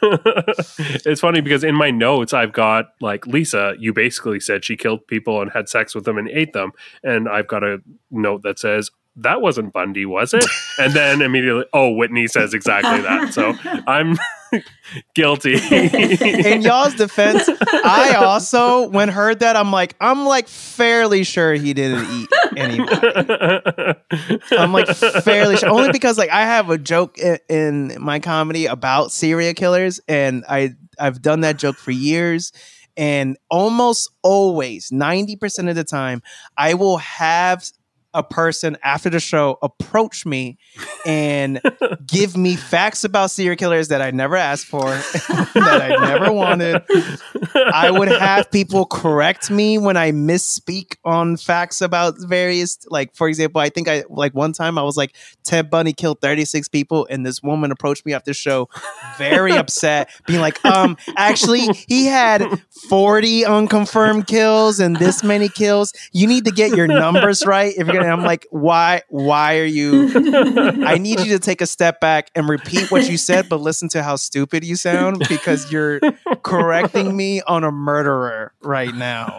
It's funny because in my notes I've got like Lisa, you basically said she killed people and had sex with them and ate them, and I've got a note that says that wasn't Bundy, was it? And then immediately, oh, Whitney says exactly that. So I'm guilty. in y'all's defense i also when heard that i'm like i'm like fairly sure he didn't eat anybody I'm like fairly sure, only because like I have a joke in, in my comedy about serial killers, and I I've done that joke for years, and almost always ninety percent of the time I will have a person after the show approach me and give me facts about serial killers that I never asked for, that I never wanted. I would have people correct me when I misspeak on facts about various, like for example, I think I like one time I was like Ted Bundy killed 36 people, and this woman approached me after the show, very upset, being like, um, actually he had 40 unconfirmed kills and this many kills. You need to get your numbers right if you're gonna. I'm like, why? Why are you? I need you to take a step back and repeat what you said, but listen to how stupid you sound because you're correcting me on a murderer right now.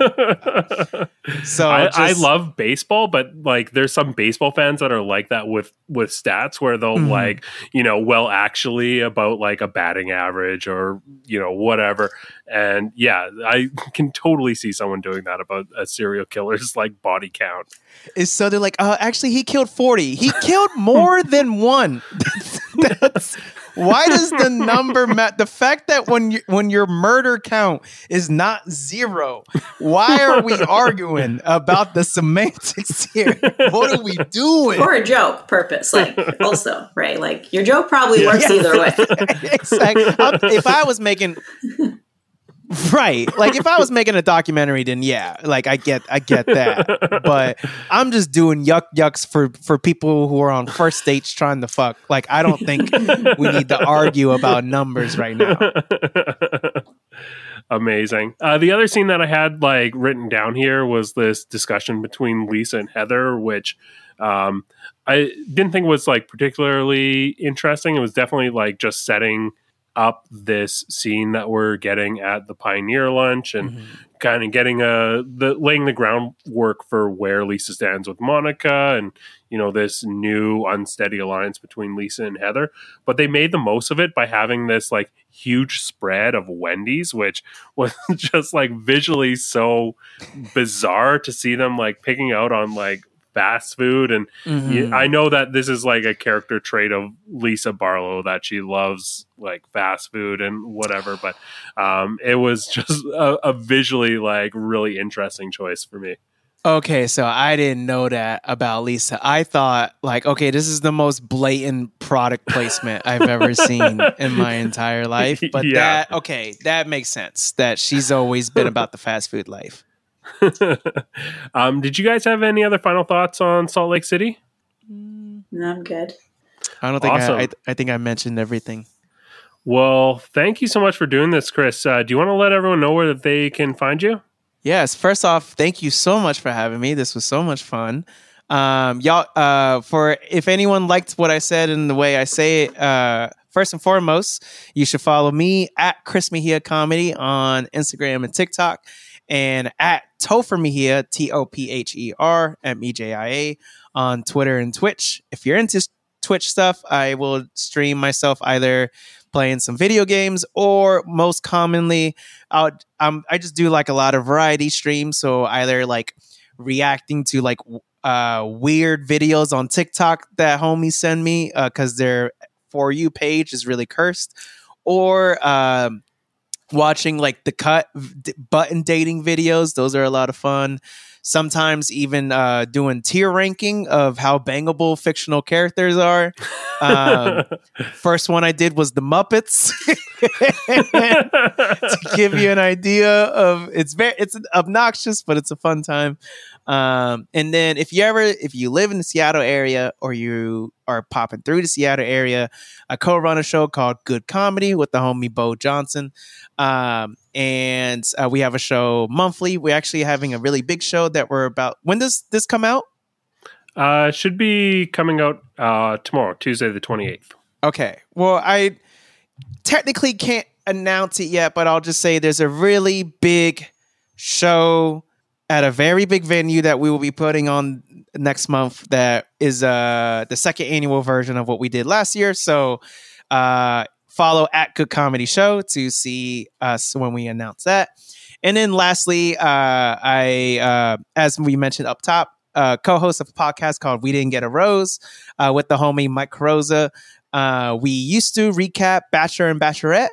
So I, just- I love baseball, but like there's some baseball fans that are like that with with stats where they'll Mhm. like you know well actually about like a batting average or you know whatever. And yeah, I can totally see someone doing that about a serial killer's like body count. is so they're like, uh, actually, he killed 40. He killed more than one. That's, that's- why does the number matter? The fact that when you, when your murder count is not zero, why are we arguing about the semantics here? What are we doing? For a joke purpose, like also, right? Like your joke probably Yeah. works either way. exactly. I'm- If I was making right, like if I was making a documentary, then yeah, like I get, I get that. But I'm just doing yuck yucks for for people who are on first dates trying to fuck. Like I don't think we need to argue about numbers right now. Amazing. Uh, the other scene that I had like written down here was this discussion between Lisa and Heather, which um, I didn't think was like particularly interesting. It was definitely like just setting up this scene that we're getting at the Pioneer lunch and mm-hmm. kind of getting a the laying the groundwork for where Lisa stands with Monica and you know this new unsteady alliance between Lisa and Heather. But they made the most of it by having this like huge spread of Wendy's which was just like visually so bizarre to see them like picking out on like fast food and Mhm. yeah, I know that this is like a character trait of Lisa Barlow that she loves like fast food and whatever, but um, it was just a, a visually like really interesting choice for me. Okay, so I didn't know that about Lisa. I thought like, okay, this is the most blatant product placement I've ever seen in my entire life. But Yeah. that okay, that makes sense. That she's always been about the fast food life. um, did you guys have any other final thoughts on Salt Lake City? No, I'm good. I don't think Awesome. I, I I think I mentioned everything. Well, thank you so much for doing this, Chris. Uh, do you want to let everyone know where they can find you? Yes, first off, thank you so much for having me. This was so much fun. Um, y'all, uh, for if anyone liked what I said and the way I say it, uh, first and foremost, you should follow me at Chris Mejia Comedy on Instagram and TikTok, and at Topher Mejia T O P H E R M E J I A on Twitter and Twitch. If you're into Twitch stuff, I will stream myself either playing some video games or most commonly out um I just do like a lot of variety streams so either like reacting to like uh weird videos on TikTok that homies send me uh cuz their for you page is really cursed or um watching like the cut v- button dating videos those are a lot of fun. Sometimes even uh doing tier ranking of how bangable fictional characters are. Um first one i did was the muppets. To give you an idea of it's very it's obnoxious but it's a fun time um and then if you ever if you live in the seattle area or you are popping through the seattle area i co-run a show called good comedy with the homie bo johnson um and uh, we have a show monthly we're actually having a really big show that we're about when does this come out uh, should be coming out uh, tomorrow, Tuesday the 28th. Okay. Well, I technically can't announce it yet, but I'll just say there's a really big show at a very big venue that we will be putting on next month that is uh the second annual version of what we did last year. So uh follow at Good Comedy Show to see us when we announce that. And then lastly, uh I uh as we mentioned up top, uh co-host of a podcast called We Didn't Get a Rose uh with the homie Mike Carosa. Uh, we used to recap Bachelor and Bachelorette,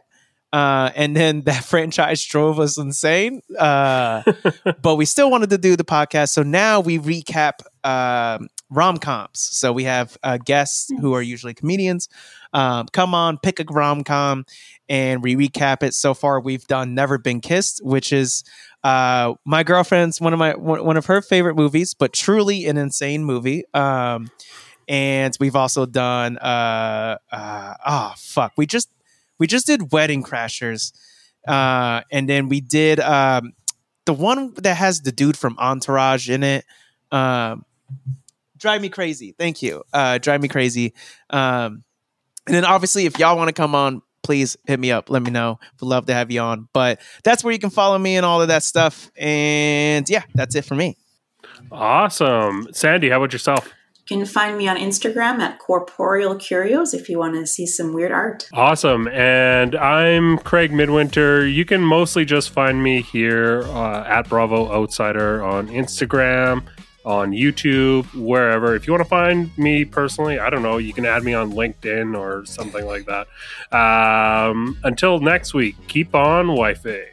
uh, and then that franchise drove us insane. Uh, but we still wanted to do the podcast, so now we recap um, rom coms. So we have uh, guests who are usually comedians um, come on, pick a rom com, and we recap it. So far, we've done Never Been Kissed, which is uh, my girlfriend's one of my one of her favorite movies, but truly an insane movie. Um, and we've also done uh, uh, oh fuck, we just we just did Wedding Crashers, uh, and then we did um, the one that has the dude from Entourage in it. Um, drive me crazy. Thank you. Uh, drive me crazy. Um, and then obviously, if y'all want to come on, please hit me up. Let me know. Would love to have you on. But that's where you can follow me and all of that stuff. And yeah, that's it for me. Awesome, Sandy. How about yourself? You can find me on Instagram at Corporeal Curios if you want to see some weird art. Awesome. And I'm Craig Midwinter. You can mostly just find me here uh, at Bravo Outsider on Instagram, on YouTube, wherever. If you want to find me personally, I don't know, you can add me on LinkedIn or something like that. Um, until next week, keep on wifing.